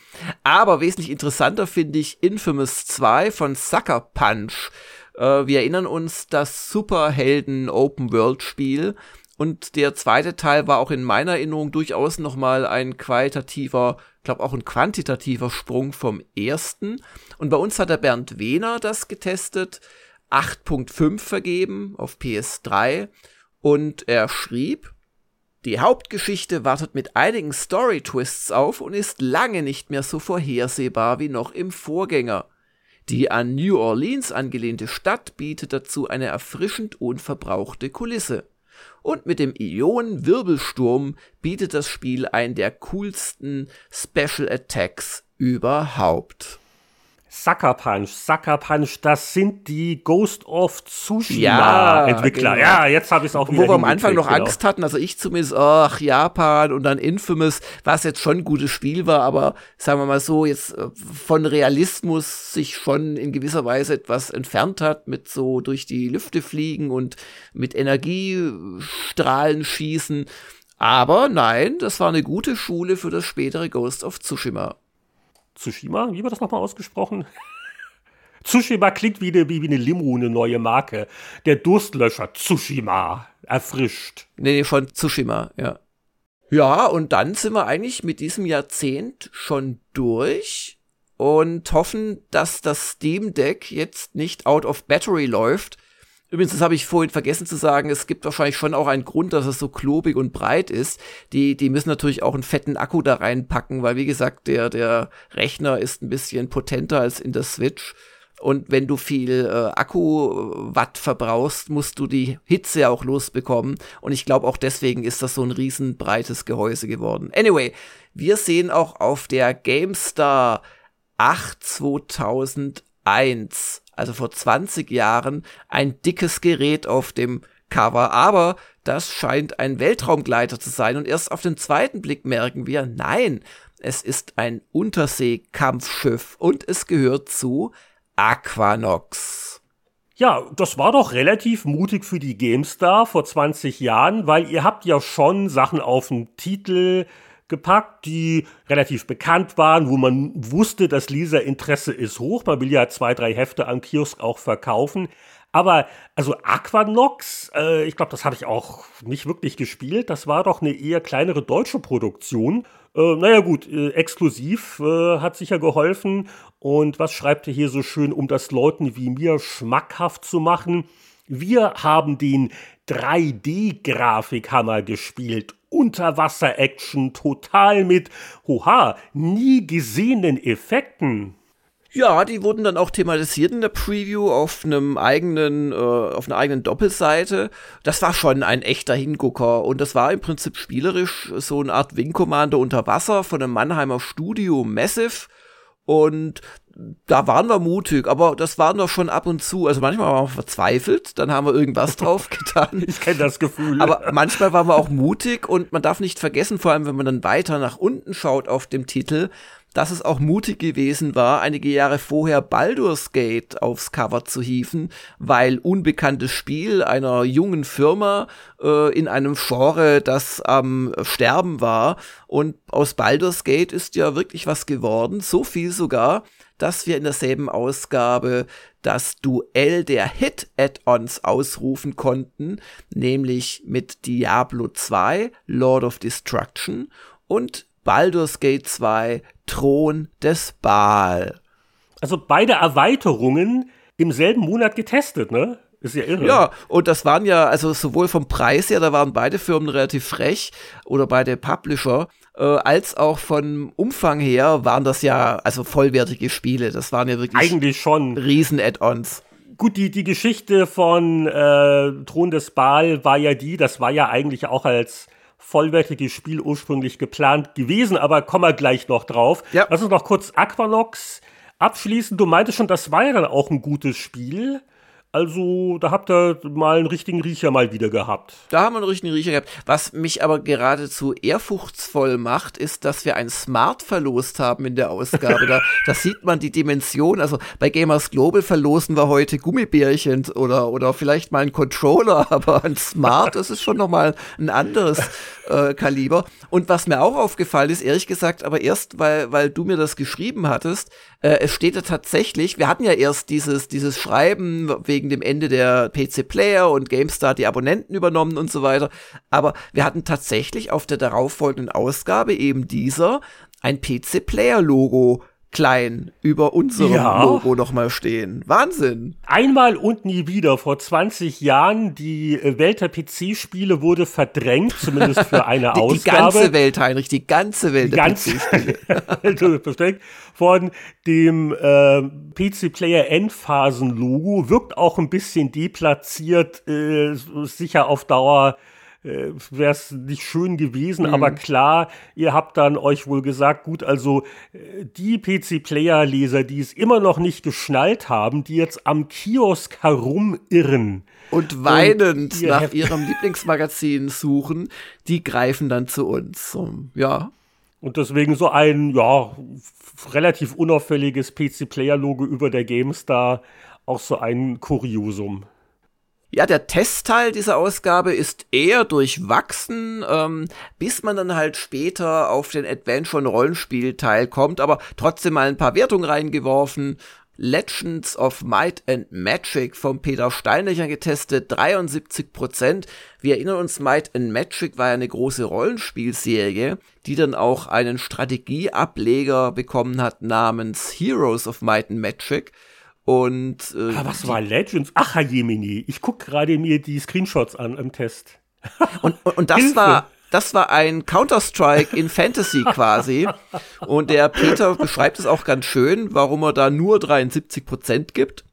Aber wesentlich interessanter finde ich Infamous 2 von Sucker Punch. Äh, wir erinnern uns das Superhelden Open World Spiel und der zweite Teil war auch in meiner Erinnerung durchaus noch mal ein qualitativer, glaube auch ein quantitativer Sprung vom ersten. Und bei uns hat der Bernd Wehner das getestet, 8.5 vergeben auf PS3 und er schrieb, die Hauptgeschichte wartet mit einigen Story-Twists auf und ist lange nicht mehr so vorhersehbar wie noch im Vorgänger. Die an New Orleans angelehnte Stadt bietet dazu eine erfrischend unverbrauchte Kulisse. Und mit dem Ionen-Wirbelsturm bietet das Spiel einen der coolsten Special Attacks überhaupt. Sucker Punch, Sucker Punch, das sind die Ghost of Tsushima Entwickler. genau. Ja, jetzt habe ich es auch wieder Wo wir am Anfang noch hingekriegt, Angst hatten, also ich zumindest, ach, Japan und dann Infamous, was jetzt schon ein gutes Spiel war, aber sagen wir mal so, jetzt äh, von Realismus sich schon in gewisser Weise etwas entfernt hat, mit so durch die Lüfte fliegen und mit Energiestrahlen schießen. Aber nein, das war eine gute Schule für das spätere Ghost of Tsushima. Tsushima, wie wird das nochmal ausgesprochen? (laughs) Tsushima klingt wie eine, wie eine Limo, eine neue Marke. Der Durstlöscher Tsushima, erfrischt. Nee, nee, von Tsushima, ja. Ja, und dann sind wir eigentlich mit diesem Jahrzehnt schon durch und hoffen, dass das Steam Deck jetzt nicht out of battery läuft. Übrigens, das habe ich vorhin vergessen zu sagen, es gibt wahrscheinlich schon auch einen Grund, dass es so klobig und breit ist. Die, die müssen natürlich auch einen fetten Akku da reinpacken, weil wie gesagt, der, der Rechner ist ein bisschen potenter als in der Switch. Und wenn du viel äh, Akkuwatt verbrauchst, musst du die Hitze auch losbekommen. Und ich glaube auch deswegen ist das so ein riesen breites Gehäuse geworden. Anyway, wir sehen auch auf der GameStar 8 2001, also vor 20 Jahren, ein dickes Gerät auf dem Cover. Aber das scheint ein Weltraumgleiter zu sein. Und erst auf den zweiten Blick merken wir, nein, es ist ein Unterseekampfschiff und es gehört zu Aquanox. Ja, das war doch relativ mutig für die GameStar vor 20 Jahren, weil ihr habt ja schon Sachen auf den Titel gepackt, die relativ bekannt waren, wo man wusste, das Leserinteresse ist hoch. Man will ja zwei, drei Hefte am Kiosk auch verkaufen. Aber also Aquanox, äh, ich glaube, das habe ich auch nicht wirklich gespielt. Das war doch eine eher kleinere deutsche Produktion. Äh, naja gut, äh, exklusiv äh, hat sicher geholfen. Und was schreibt er hier so schön, um das Leuten wie mir schmackhaft zu machen? Wir haben den 3D-Grafikhammer gespielt Unterwasser-Action, total mit, hoha, nie gesehenen Effekten. Ja, die wurden dann auch thematisiert in der Preview auf einem eigenen, äh, auf einer eigenen Doppelseite. Das war schon ein echter Hingucker und das war im Prinzip spielerisch so eine Art Wing Commander unter Wasser von einem Mannheimer Studio Massive. Und da waren wir mutig, aber das waren wir schon ab und zu. Also manchmal waren wir verzweifelt, dann haben wir irgendwas (laughs) drauf getan. Ich kenne das Gefühl. Aber manchmal waren wir auch mutig und man darf nicht vergessen, vor allem wenn man dann weiter nach unten schaut auf dem Titel, dass es auch mutig gewesen war, einige Jahre vorher Baldur's Gate aufs Cover zu hieven, weil unbekanntes Spiel einer jungen Firma äh, in einem Genre, das am Sterben war. Und aus Baldur's Gate ist ja wirklich was geworden, so viel sogar, dass wir in derselben Ausgabe das Duell der Hit-Add-ons ausrufen konnten, nämlich mit Diablo 2, Lord of Destruction und Baldur's Gate 2 Thron des Baal. Also beide Erweiterungen im selben Monat getestet, ne? Ist ja irre. Ja, und das waren ja, also sowohl vom Preis her, da waren beide Firmen relativ frech oder beide Publisher, äh, als auch vom Umfang her waren das ja also vollwertige Spiele. Das waren ja wirklich eigentlich schon Riesen-Add-ons. Gut, die, die Geschichte von äh, Thron des Baal war ja die, das war ja eigentlich auch als vollwertiges Spiel ursprünglich geplant gewesen, aber kommen wir gleich noch drauf. Ja. Lass uns noch kurz Aquanox abschließen. Du meintest schon, das war ja dann auch ein gutes Spiel. Also, da habt ihr mal einen richtigen Riecher mal wieder gehabt. Da haben wir einen richtigen Riecher gehabt. Was mich aber geradezu ehrfurchtsvoll macht, ist, dass wir ein Smart verlost haben in der Ausgabe. da, (laughs) da sieht man die Dimension. Also bei Gamers Global verlosen wir heute Gummibärchen oder, oder vielleicht mal einen Controller, (laughs) aber ein Smart, das ist schon nochmal ein anderes äh, Kaliber. Und was mir auch aufgefallen ist, ehrlich gesagt, aber erst, weil, weil du mir das geschrieben hattest, äh, es steht ja tatsächlich, wir hatten ja erst dieses, dieses Schreiben wegen dem Ende der PC Player und GameStar die Abonnenten übernommen und so weiter. Aber wir hatten tatsächlich auf der darauffolgenden Ausgabe eben dieser ein PC Player Logo klein über unserem ja. Logo nochmal stehen. Wahnsinn. Einmal und nie wieder. Vor 20 Jahren, die äh, Welt der PC-Spiele wurde verdrängt, zumindest für (laughs) eine die, Ausgabe. Die ganze Welt, Heinrich, die ganze Welt die der PC-Spiele. (laughs) verdrängt von dem äh, PC-Player Endphasen-Logo. Wirkt auch ein bisschen deplatziert, äh, sicher auf Dauer äh, wäre es nicht schön gewesen, mhm. aber klar, ihr habt dann euch wohl gesagt, gut, also äh, die PC-Player-Leser, die es immer noch nicht geschnallt haben, die jetzt am Kiosk herumirren und weinend und nach ihrem Lieblingsmagazin suchen, die greifen dann zu uns. Ja. Und deswegen so ein, ja, relativ unauffälliges PC-Player-Logo über der GameStar, auch so ein Kuriosum. Ja, der Testteil dieser Ausgabe ist eher durchwachsen, ähm, bis man dann halt später auf den Adventure- und Rollenspielteil kommt, aber trotzdem mal ein paar Wertungen reingeworfen. Legends of Might and Magic vom Peter Steinlecher getestet, 73 Prozent. Wir erinnern uns, Might and Magic war ja eine große Rollenspielserie, die dann auch einen Strategieableger bekommen hat namens Heroes of Might and Magic. Und äh, ah, was war Legends? Ach, Jemini, ich gucke gerade mir die Screenshots an im Test. (laughs) und, und, und das war das war ein Counter-Strike in Fantasy (laughs) quasi. Und der Peter beschreibt es auch ganz schön, warum er da nur 73% gibt.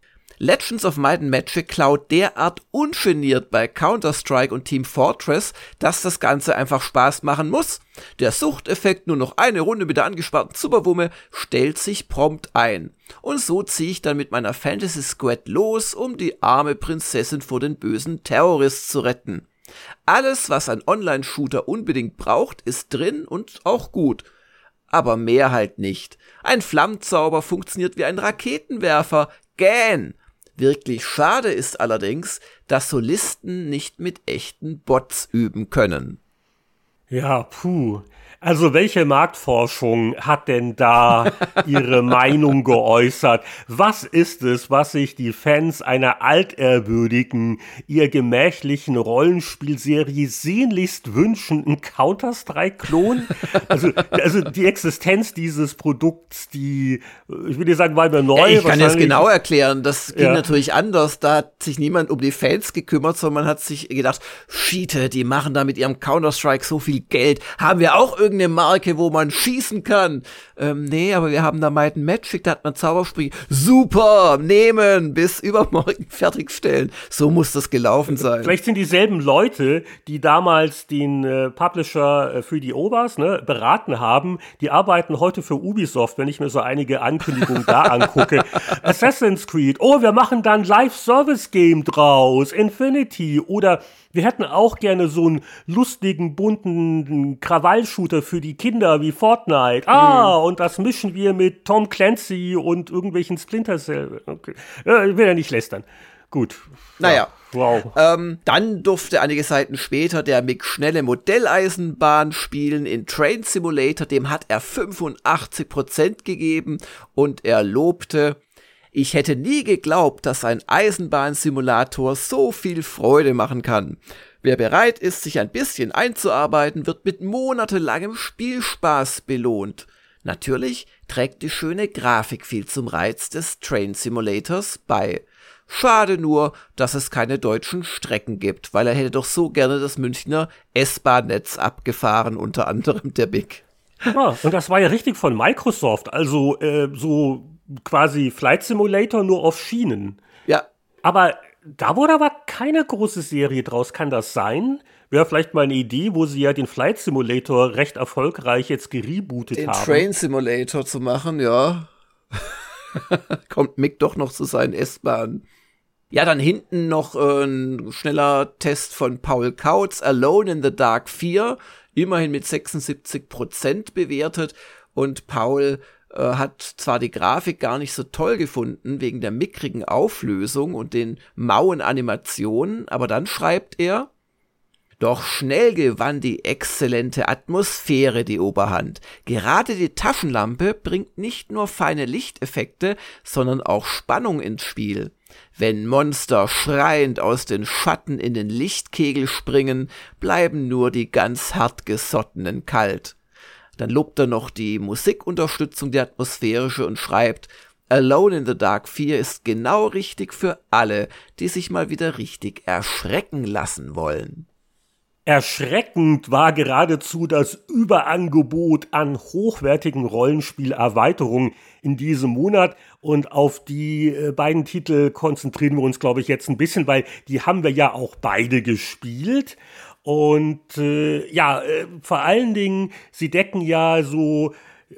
Legends of Might and Magic klaut derart ungeniert bei Counter-Strike und Team Fortress, dass das Ganze einfach Spaß machen muss. Der Suchteffekt nur noch eine Runde mit der angespannten Superwumme stellt sich prompt ein. Und so ziehe ich dann mit meiner Fantasy Squad los, um die arme Prinzessin vor den bösen Terrorist zu retten. Alles, was ein Online-Shooter unbedingt braucht, ist drin und auch gut. Aber mehr halt nicht. Ein Flammzauber funktioniert wie ein Raketenwerfer. Gähn! Wirklich schade ist allerdings, dass Solisten nicht mit echten Bots üben können. Ja, puh. Also welche Marktforschung hat denn da ihre (laughs) Meinung geäußert? Was ist es, was sich die Fans einer altehrwürdigen, ihr gemächlichen Rollenspielserie sehnlichst wünschen? Ein Counter-Strike-Klon? Also, also die Existenz dieses Produkts, die, ich würde sagen, war mir neu. Ja, ich kann das genau erklären. Das ging ja. natürlich anders. Da hat sich niemand um die Fans gekümmert, sondern man hat sich gedacht, Schiete, die machen da mit ihrem Counter-Strike so viel viel Geld. Haben wir auch irgendeine Marke, wo man schießen kann? Ähm, nee, aber wir haben da Might Magic, da hat man Zaubersprüche. Super, nehmen, bis übermorgen (laughs) fertigstellen. So muss das gelaufen sein. Vielleicht sind dieselben Leute, die damals den äh, Publisher äh, für die Obers ne, beraten haben, die arbeiten heute für Ubisoft, wenn ich mir so einige Ankündigungen da angucke. (laughs) Assassin's Creed, oh, wir machen dann Live-Service-Game draus, Infinity oder wir hätten auch gerne so einen lustigen, bunten Krawallshooter für die Kinder wie Fortnite. Ah, mhm. und das mischen wir mit Tom Clancy und irgendwelchen Splinter Cell. Okay. ich will ja nicht lästern. Gut. Naja. Wow. Ähm, dann durfte einige Seiten später der Mick schnelle Modelleisenbahn spielen in Train Simulator. Dem hat er 85% gegeben und er lobte, ich hätte nie geglaubt, dass ein Eisenbahnsimulator so viel Freude machen kann. Wer bereit ist, sich ein bisschen einzuarbeiten, wird mit monatelangem Spielspaß belohnt. Natürlich trägt die schöne Grafik viel zum Reiz des Train Simulators bei. Schade nur, dass es keine deutschen Strecken gibt, weil er hätte doch so gerne das Münchner S-Bahn-Netz abgefahren, unter anderem der Big. Ah, und das war ja richtig von Microsoft, also äh, so quasi Flight Simulator nur auf Schienen. Ja. Aber da wurde aber keine große Serie draus. Kann das sein? Wäre vielleicht mal eine Idee, wo sie ja den Flight Simulator recht erfolgreich jetzt gerebootet den haben. Den Train Simulator zu machen, ja. (laughs) Kommt Mick doch noch zu seinen S-Bahnen. Ja, dann hinten noch äh, ein schneller Test von Paul Kautz, Alone in the Dark 4, immerhin mit 76% bewertet. Und Paul äh, hat zwar die Grafik gar nicht so toll gefunden, wegen der mickrigen Auflösung und den mauen Animationen, aber dann schreibt er, doch schnell gewann die exzellente Atmosphäre die Oberhand. Gerade die Taschenlampe bringt nicht nur feine Lichteffekte, sondern auch Spannung ins Spiel. Wenn Monster schreiend aus den Schatten in den Lichtkegel springen, bleiben nur die ganz hartgesottenen kalt. Dann lobt er noch die Musikunterstützung, die atmosphärische und schreibt, Alone in the Dark 4 ist genau richtig für alle, die sich mal wieder richtig erschrecken lassen wollen. Erschreckend war geradezu das Überangebot an hochwertigen Rollenspielerweiterungen in diesem Monat und auf die äh, beiden Titel konzentrieren wir uns, glaube ich, jetzt ein bisschen, weil die haben wir ja auch beide gespielt und äh, ja, äh, vor allen Dingen, sie decken ja so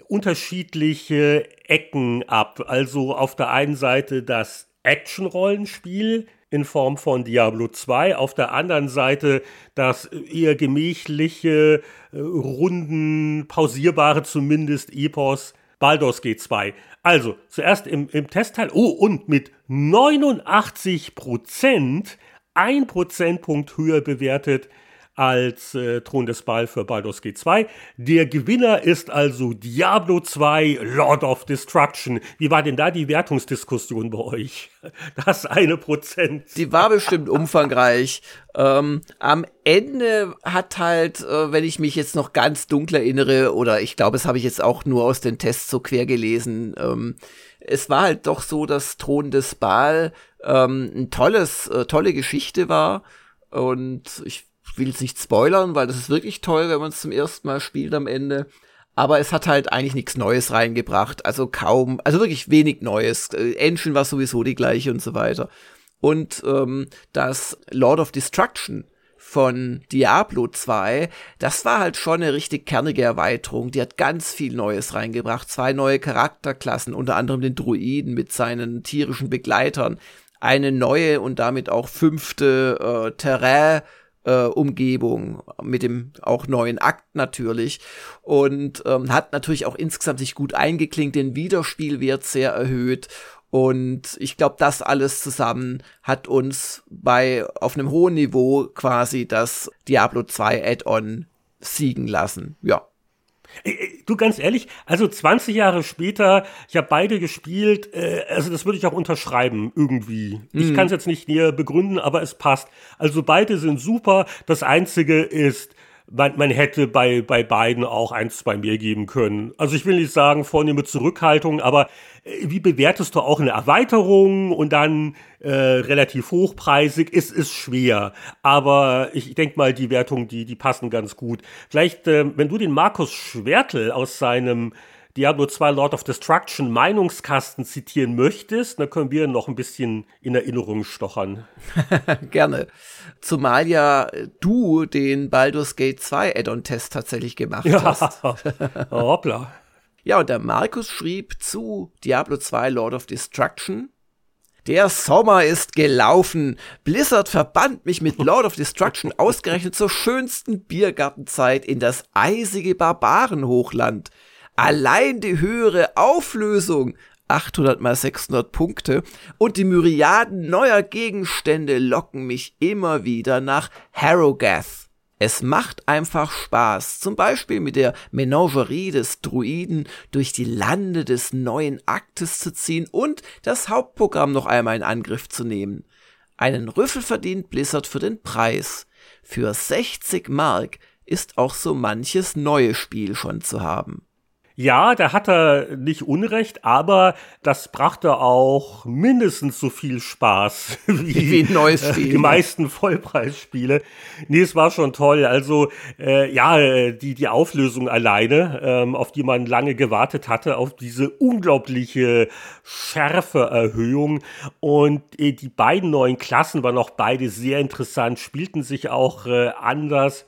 unterschiedliche Ecken ab. Also auf der einen Seite das Action-Rollenspiel in Form von Diablo 2, auf der anderen Seite das eher gemächliche, äh, runden, pausierbare zumindest Epos Baldur's G2. Also, zuerst im, im Testteil, oh, und mit 89 Prozent, ein Prozentpunkt höher bewertet als äh, Thron des Baal für Baldur's G2. Der Gewinner ist also Diablo 2 Lord of Destruction. Wie war denn da die Wertungsdiskussion bei euch? (laughs) Das eine Prozent. Die war bestimmt umfangreich. Ähm, am Ende hat halt, äh, wenn ich mich jetzt noch ganz dunkel erinnere, oder ich glaube, es habe ich jetzt auch nur aus den Tests so quer gelesen, ähm, es war halt doch so, dass Thron des Baal ähm, ein tolles, äh, tolle Geschichte war. Und ich will es nicht spoilern, weil das ist wirklich toll, wenn man es zum ersten Mal spielt am Ende. Aber es hat halt eigentlich nichts Neues reingebracht. Also kaum, also wirklich wenig Neues. Äh, Engine war sowieso die gleiche und so weiter. Und ähm, das Lord of Destruction von Diablo 2, das war halt schon eine richtig kernige Erweiterung. Die hat ganz viel Neues reingebracht. Zwei neue Charakterklassen, unter anderem den Druiden mit seinen tierischen Begleitern. Eine neue und damit auch fünfte äh, Terrain äh, Umgebung mit dem auch neuen Akt natürlich und ähm, hat natürlich auch insgesamt sich gut eingeklingt, den Wiederspielwert sehr erhöht und ich glaube, das alles zusammen hat uns bei auf einem hohen Niveau quasi das Diablo 2 Add-on siegen lassen. Ja. Du ganz ehrlich, also 20 Jahre später, ich habe beide gespielt, äh, also das würde ich auch unterschreiben irgendwie. Mhm. Ich kann es jetzt nicht näher begründen, aber es passt. Also beide sind super. Das einzige ist man, man hätte bei, bei beiden auch eins, zwei mehr geben können. Also ich will nicht sagen, vornehme Zurückhaltung, aber äh, wie bewertest du auch eine Erweiterung und dann äh, relativ hochpreisig? Es ist schwer, aber ich denke mal, die Wertungen, die, die passen ganz gut. Vielleicht, äh, wenn du den Markus Schwertel aus seinem Diablo 2 Lord of Destruction Meinungskasten zitieren möchtest, dann können wir noch ein bisschen in Erinnerung stochern. (laughs) Gerne. Zumal ja du den Baldur's Gate 2 Add-on-Test tatsächlich gemacht ja. hast. (laughs) Hoppla. Ja, und der Markus schrieb zu Diablo 2 Lord of Destruction. Der Sommer ist gelaufen. Blizzard verbannt mich mit (laughs) Lord of Destruction ausgerechnet zur schönsten Biergartenzeit in das eisige Barbarenhochland. Allein die höhere Auflösung 800 mal 600 Punkte und die Myriaden neuer Gegenstände locken mich immer wieder nach Harrogath. Es macht einfach Spaß, zum Beispiel mit der Menagerie des Druiden durch die Lande des neuen Aktes zu ziehen und das Hauptprogramm noch einmal in Angriff zu nehmen. Einen Rüffel verdient Blizzard für den Preis. Für 60 Mark ist auch so manches neue Spiel schon zu haben. Ja, da hat er nicht Unrecht, aber das brachte auch mindestens so viel Spaß (laughs) wie, wie ein neues Spiel. die meisten Vollpreisspiele. Nee, es war schon toll. Also äh, ja, die, die Auflösung alleine, ähm, auf die man lange gewartet hatte, auf diese unglaubliche Schärfeerhöhung. Und äh, die beiden neuen Klassen waren auch beide sehr interessant, spielten sich auch äh, anders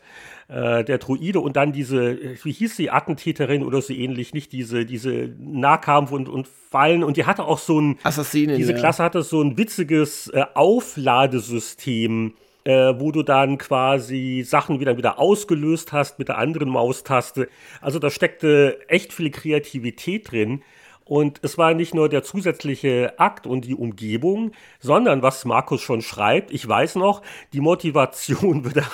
äh, der Druide und dann diese, wie hieß sie, Attentäterin oder so ähnlich, nicht diese, diese Nahkampf und, und Fallen und die hatte auch so ein, Assassinen, diese ja. Klasse hatte so ein witziges äh, Aufladesystem, äh, wo du dann quasi Sachen wieder wieder ausgelöst hast mit der anderen Maustaste. Also da steckte echt viel Kreativität drin. Und es war nicht nur der zusätzliche Akt und die Umgebung, sondern was Markus schon schreibt, ich weiß noch, die Motivation (laughs) wieder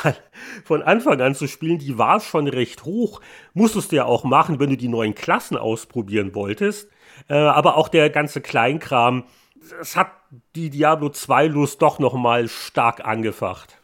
von Anfang an zu spielen, die war schon recht hoch. Musstest du ja auch machen, wenn du die neuen Klassen ausprobieren wolltest. Äh, aber auch der ganze Kleinkram, es hat die Diablo 2 Lust doch nochmal stark angefacht.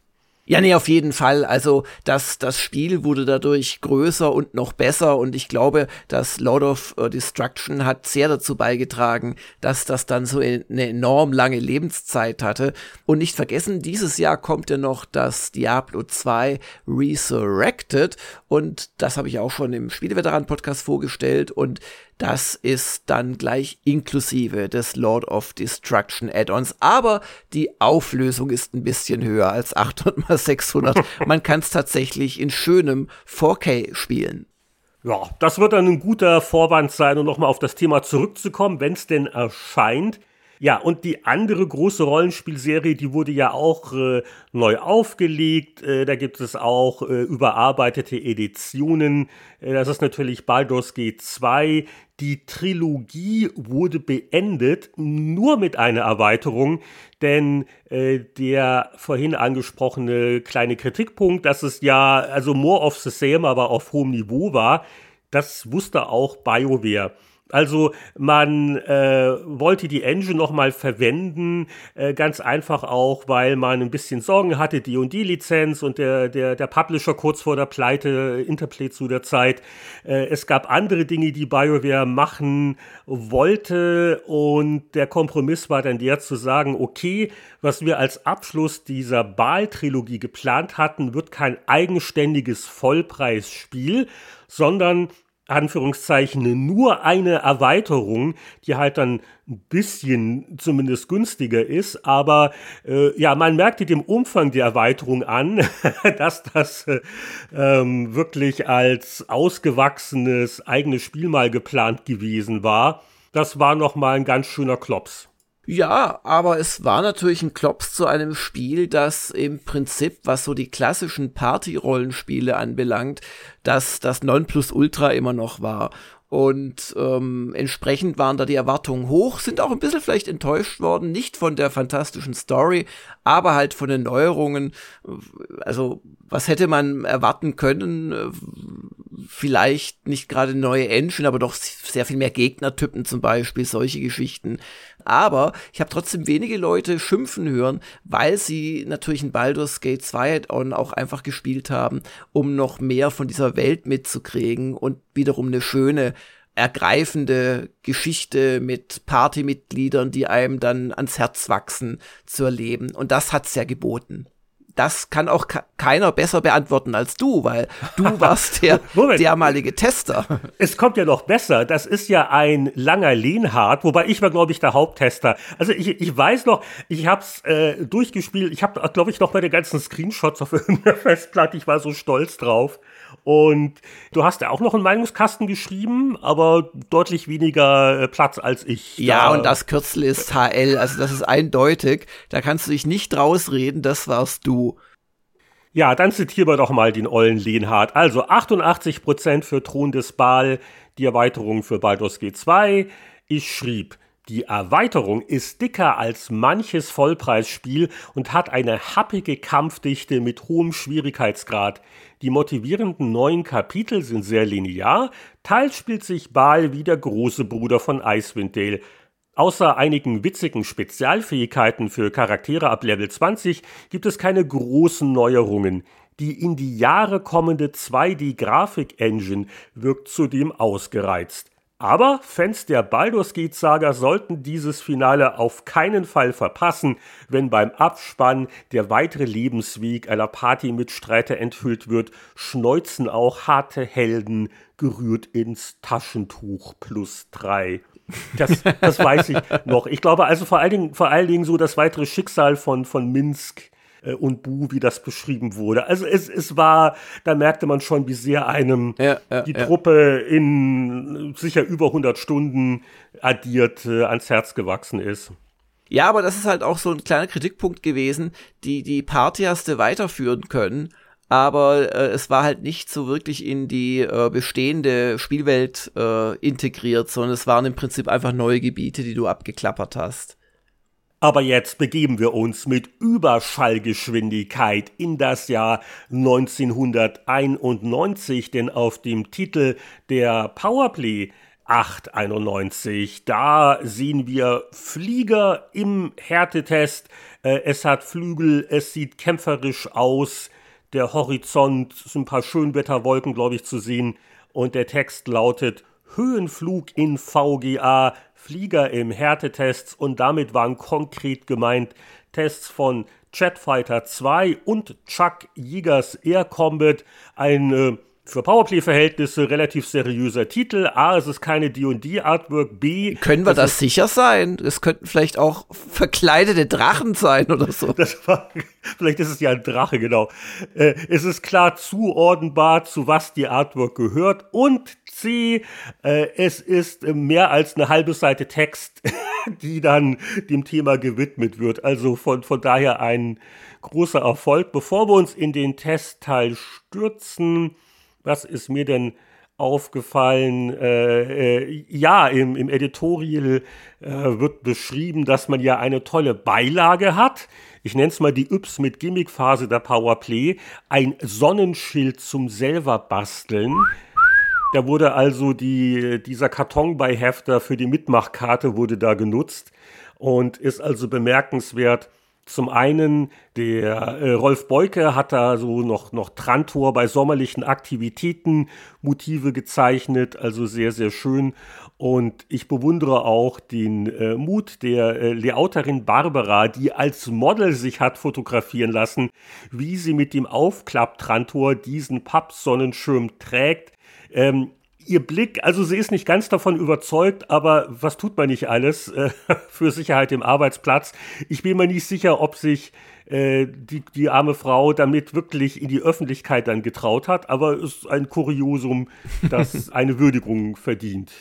Ja, nee, auf jeden Fall. Also das, das Spiel wurde dadurch größer und noch besser und ich glaube, dass Lord of äh, Destruction hat sehr dazu beigetragen, dass das dann so eine enorm lange Lebenszeit hatte. Und nicht vergessen, dieses Jahr kommt ja noch das Diablo 2 Resurrected und das habe ich auch schon im Spieleveteran-Podcast vorgestellt und das ist dann gleich inklusive des Lord of Destruction Add-ons. Aber die Auflösung ist ein bisschen höher als 800 x 600. Man kann es tatsächlich in schönem 4K spielen. Ja, das wird dann ein guter Vorwand sein, um nochmal auf das Thema zurückzukommen, wenn es denn erscheint. Ja, und die andere große Rollenspielserie, die wurde ja auch äh, neu aufgelegt. Äh, da gibt es auch äh, überarbeitete Editionen. Äh, das ist natürlich Baldur's Gate 2. Die Trilogie wurde beendet, nur mit einer Erweiterung, denn äh, der vorhin angesprochene kleine Kritikpunkt, dass es ja also more of the same, aber auf hohem Niveau war, das wusste auch BioWare. Also man äh, wollte die Engine nochmal verwenden, äh, ganz einfach auch, weil man ein bisschen Sorgen hatte, die und die Lizenz und der, der, der Publisher kurz vor der Pleite, Interplay zu der Zeit. Äh, es gab andere Dinge, die BioWare machen wollte und der Kompromiss war dann der zu sagen, okay, was wir als Abschluss dieser Baal-Trilogie geplant hatten, wird kein eigenständiges Vollpreisspiel, sondern Anführungszeichen nur eine Erweiterung, die halt dann ein bisschen zumindest günstiger ist, aber äh, ja, man merkte dem Umfang der Erweiterung an, (laughs) dass das äh, ähm, wirklich als ausgewachsenes eigenes Spiel mal geplant gewesen war. Das war noch mal ein ganz schöner Klops. Ja, aber es war natürlich ein Klops zu einem Spiel, das im Prinzip, was so die klassischen Party-Rollenspiele anbelangt, dass das Nonplusultra immer noch war. Und ähm, entsprechend waren da die Erwartungen hoch, sind auch ein bisschen vielleicht enttäuscht worden, nicht von der fantastischen Story, aber halt von den Neuerungen. Also, was hätte man erwarten können? vielleicht nicht gerade neue Engine, aber doch sehr viel mehr Gegnertypen zum Beispiel, solche Geschichten. Aber ich habe trotzdem wenige Leute schimpfen hören, weil sie natürlich ein Baldur's Gate 2 Add-on auch einfach gespielt haben, um noch mehr von dieser Welt mitzukriegen und wiederum eine schöne ergreifende Geschichte mit Partymitgliedern, die einem dann ans Herz wachsen, zu erleben. Und das hat's ja geboten das kann auch keiner besser beantworten als du, weil du (laughs) warst der dermalige Tester. Es kommt ja noch besser. Das ist ja ein langer Lehnhardt, wobei ich war, glaube ich, der Haupttester. Also ich, ich weiß noch, ich habe es äh, durchgespielt. Ich habe, glaube ich, noch meine ganzen Screenshots auf (laughs) irgendeiner Festplatte. Ich war so stolz drauf. Und du hast ja auch noch einen Meinungskasten geschrieben, aber deutlich weniger äh, Platz als ich. Ja, und das Kürzel ist HL, also das ist eindeutig. Da kannst du dich nicht rausreden, das warst du. Ja, dann zitieren wir doch mal den ollen Lehnhardt. Also 88% für Thron des Baal, die Erweiterung für Baldur's G2. Ich schrieb, die Erweiterung ist dicker als manches Vollpreisspiel und hat eine happige Kampfdichte mit hohem Schwierigkeitsgrad. Die motivierenden neuen Kapitel sind sehr linear, teils spielt sich Baal wie der große Bruder von Icewind Dale. Außer einigen witzigen Spezialfähigkeiten für Charaktere ab Level 20 gibt es keine großen Neuerungen. Die in die Jahre kommende 2D-Grafik-Engine wirkt zudem ausgereizt. Aber Fans der Baldur's Gate Saga sollten dieses Finale auf keinen Fall verpassen, wenn beim Abspann der weitere Lebensweg einer Partymitstreiter enthüllt wird, schneuzen auch harte Helden gerührt ins Taschentuch plus drei. Das, das weiß ich noch. Ich glaube also vor allen Dingen, vor allen Dingen so das weitere Schicksal von, von Minsk und Bu, wie das beschrieben wurde. Also es, es war, da merkte man schon, wie sehr einem ja, ja, die ja. Truppe in sicher über 100 Stunden addiert äh, ans Herz gewachsen ist. Ja, aber das ist halt auch so ein kleiner Kritikpunkt gewesen, die die Party hast du weiterführen können, aber äh, es war halt nicht so wirklich in die äh, bestehende Spielwelt äh, integriert, sondern es waren im Prinzip einfach neue Gebiete, die du abgeklappert hast. Aber jetzt begeben wir uns mit Überschallgeschwindigkeit in das Jahr 1991, denn auf dem Titel der Powerplay 891. Da sehen wir Flieger im Härtetest. Äh, es hat Flügel, es sieht kämpferisch aus. Der Horizont sind ein paar Schönwetterwolken, glaube ich, zu sehen. Und der Text lautet Höhenflug in VGA Flieger im Härtetests und damit waren konkret gemeint Tests von Jetfighter 2 und Chuck Jägers Air Combat, ein äh, für Powerplay-Verhältnisse relativ seriöser Titel. A, es ist keine D&D-Artwork. B, können wir das sicher sein? Es könnten vielleicht auch verkleidete Drachen sein oder so. War, vielleicht ist es ja ein Drache, genau. Äh, es ist klar zuordnenbar, zu was die Artwork gehört. Und C, äh, es ist mehr als eine halbe Seite Text, (laughs) die dann dem Thema gewidmet wird. Also von, von daher ein großer Erfolg. Bevor wir uns in den Testteil stürzen, was ist mir denn aufgefallen? Äh, äh, ja, im, im Editorial äh, wird beschrieben, dass man ja eine tolle Beilage hat. Ich nenne es mal die Yps mit Gimmick-Phase der Powerplay. Ein Sonnenschild zum selber basteln. Da wurde also die, dieser Kartonbeihefter für die Mitmachkarte wurde da genutzt und ist also bemerkenswert, zum einen, der äh, Rolf Beuke hat da so noch, noch Trantor bei sommerlichen Aktivitäten Motive gezeichnet, also sehr, sehr schön. Und ich bewundere auch den äh, Mut der äh, Layouterin Barbara, die als Model sich hat fotografieren lassen, wie sie mit dem Aufklapptrantor diesen Pappsonnenschirm trägt. Ähm, ihr Blick, also sie ist nicht ganz davon überzeugt, aber was tut man nicht alles äh, (laughs) für Sicherheit im Arbeitsplatz? Ich bin mir nicht sicher, ob sich äh, die, die arme Frau damit wirklich in die Öffentlichkeit dann getraut hat, aber es ist ein Kuriosum, das (laughs) eine Würdigung verdient.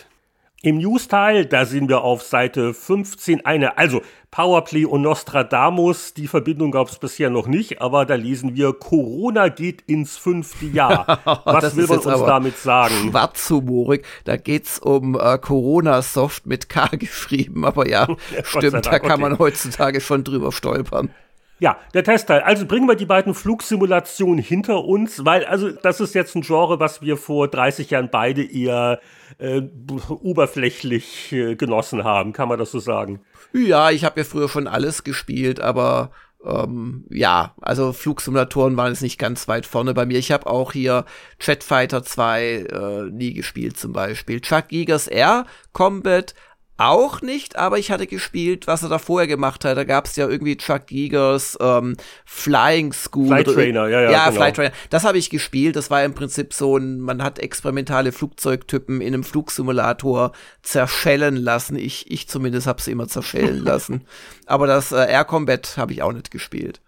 Im News-Teil, da sehen wir auf Seite 15 eine, also Powerplay und Nostradamus, die Verbindung gab es bisher noch nicht, aber da lesen wir, Corona geht ins fünfte Jahr. (laughs) Was will man uns damit sagen? Schwarzhumorig, da geht's um äh, Corona-Soft mit K (laughs) geschrieben, aber ja, (laughs) ja stimmt, da kann man heutzutage schon drüber stolpern. Ja, der Testteil. Also bringen wir die beiden Flugsimulationen hinter uns, weil also das ist jetzt ein Genre, was wir vor 30 Jahren beide eher äh, oberflächlich äh, genossen haben, kann man das so sagen? Ja, ich habe ja früher schon alles gespielt, aber ähm, ja, also Flugsimulatoren waren jetzt nicht ganz weit vorne bei mir. Ich habe auch hier Jetfighter 2 äh, nie gespielt zum Beispiel. Chuck Gigas Air Combat auch nicht, aber ich hatte gespielt, was er da vorher gemacht hat. Da gab es ja irgendwie Chuck Giegers ähm, Flying School. Flight Trainer, ja, ja. Ja, genau. Flight Trainer. Das habe ich gespielt. Das war im Prinzip so ein, man hat experimentale Flugzeugtypen in einem Flugsimulator zerschellen lassen. Ich, ich zumindest habe sie immer zerschellen (laughs) lassen. Aber das äh, Air Combat habe ich auch nicht gespielt.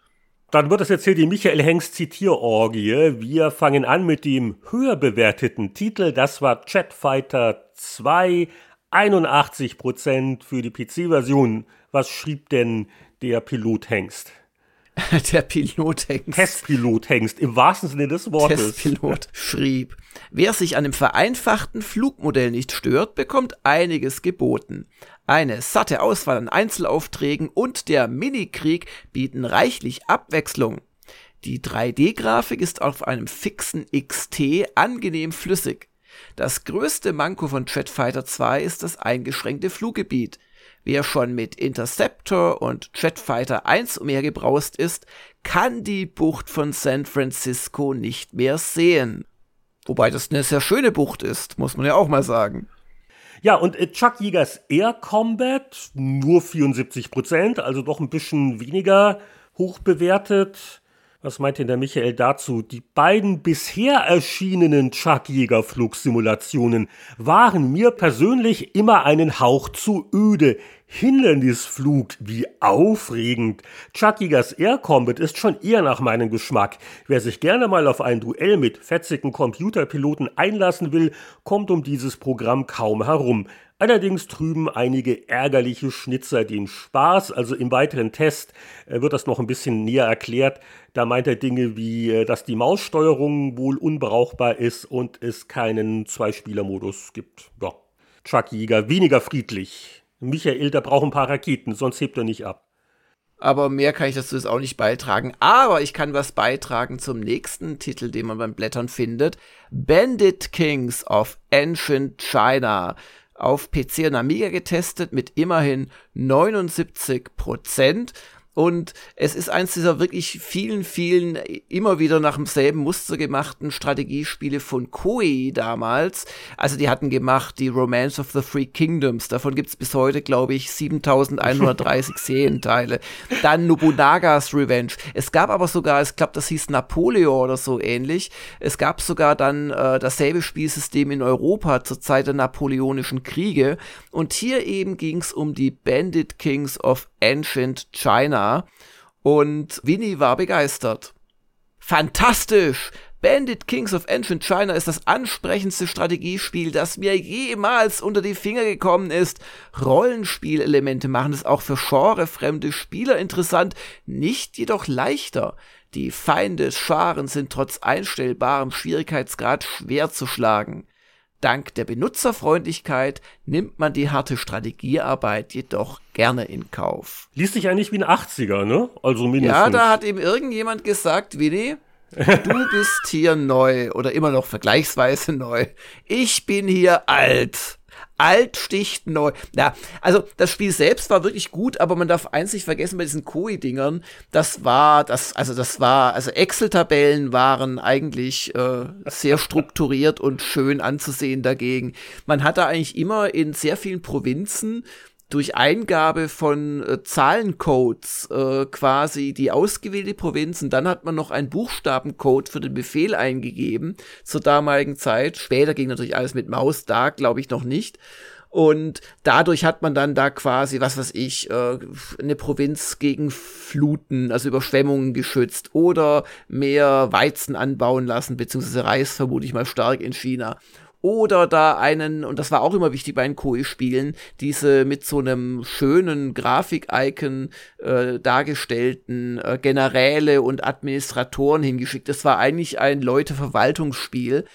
Dann wird es jetzt hier die Michael Hengst Zitierorgie. Wir fangen an mit dem höher bewerteten Titel. Das war Jetfighter 2 81% für die PC-Version. Was schrieb denn der Pilot Hengst? (laughs) der Pilot Hengst. Testpilot Hengst, im wahrsten Sinne des Wortes. Testpilot schrieb, wer sich an dem vereinfachten Flugmodell nicht stört, bekommt einiges geboten. Eine satte Auswahl an Einzelaufträgen und der Minikrieg bieten reichlich Abwechslung. Die 3D-Grafik ist auf einem fixen XT angenehm flüssig. Das größte Manko von Jetfighter 2 ist das eingeschränkte Fluggebiet. Wer schon mit Interceptor und Jetfighter 1 umhergebraust ist, kann die Bucht von San Francisco nicht mehr sehen. Wobei das eine sehr schöne Bucht ist, muss man ja auch mal sagen. Ja, und äh, Chuck Jägers Air Combat, nur 74%, also doch ein bisschen weniger hoch bewertet. Was meint denn der Michael dazu? Die beiden bisher erschienenen Chuck-Jäger-Flugsimulationen waren mir persönlich immer einen Hauch zu öde. Hindernisflug, wie aufregend. Chuck Jägers Air Combat ist schon eher nach meinem Geschmack. Wer sich gerne mal auf ein Duell mit fetzigen Computerpiloten einlassen will, kommt um dieses Programm kaum herum. Allerdings trüben einige ärgerliche Schnitzer den Spaß. Also im weiteren Test äh, wird das noch ein bisschen näher erklärt. Da meint er Dinge wie, äh, dass die Maussteuerung wohl unbrauchbar ist und es keinen Zweispieler-Modus gibt. Ja, Chuck Jäger, weniger friedlich. Michael, der braucht ein paar Raketen, sonst hebt er nicht ab. Aber mehr kann ich dazu jetzt auch nicht beitragen. Aber ich kann was beitragen zum nächsten Titel, den man beim Blättern findet. Bandit Kings of Ancient China auf PC und Amiga getestet mit immerhin 79 Prozent. Und es ist eins dieser wirklich vielen, vielen, immer wieder nach demselben Muster gemachten Strategiespiele von Koei damals. Also die hatten gemacht die Romance of the Three Kingdoms. Davon gibt's bis heute, glaube ich, 7130 (laughs) Serienteile. Dann Nobunagas Revenge. Es gab aber sogar, ich glaube, das hieß Napoleon oder so ähnlich. Es gab sogar dann äh, dasselbe Spielsystem in Europa zur Zeit der Napoleonischen Kriege. Und hier eben ging's um die Bandit Kings of Ancient China und Winnie war begeistert. Fantastisch! Bandit Kings of Ancient China ist das ansprechendste Strategiespiel, das mir jemals unter die Finger gekommen ist. Rollenspielelemente machen es auch für genrefremde Spieler interessant, nicht jedoch leichter. Die Feinde Scharen sind trotz einstellbarem Schwierigkeitsgrad schwer zu schlagen. Dank der Benutzerfreundlichkeit nimmt man die harte Strategiearbeit jedoch gerne in Kauf. Liest sich eigentlich wie ein 80er, ne? Also mindestens. Ja, da hat ihm irgendjemand gesagt, Willi, du bist hier neu oder immer noch vergleichsweise neu. Ich bin hier alt. Alt sticht neu. Ja, also das Spiel selbst war wirklich gut, aber man darf eins nicht vergessen bei diesen Koi-Dingern. Das war, das, also das war, also Excel-Tabellen waren eigentlich äh, sehr (laughs) strukturiert und schön anzusehen dagegen. Man hatte eigentlich immer in sehr vielen Provinzen durch Eingabe von äh, Zahlencodes äh, quasi die ausgewählte Provinz und dann hat man noch einen Buchstabencode für den Befehl eingegeben zur damaligen Zeit. Später ging natürlich alles mit Maus, da glaube ich noch nicht. Und dadurch hat man dann da quasi, was weiß ich, äh, eine Provinz gegen Fluten, also Überschwemmungen geschützt oder mehr Weizen anbauen lassen, beziehungsweise Reis vermute ich mal stark in China oder da einen, und das war auch immer wichtig bei den Koi-Spielen, diese mit so einem schönen Grafik-Icon äh, dargestellten äh, Generäle und Administratoren hingeschickt. Das war eigentlich ein Leute-Verwaltungsspiel.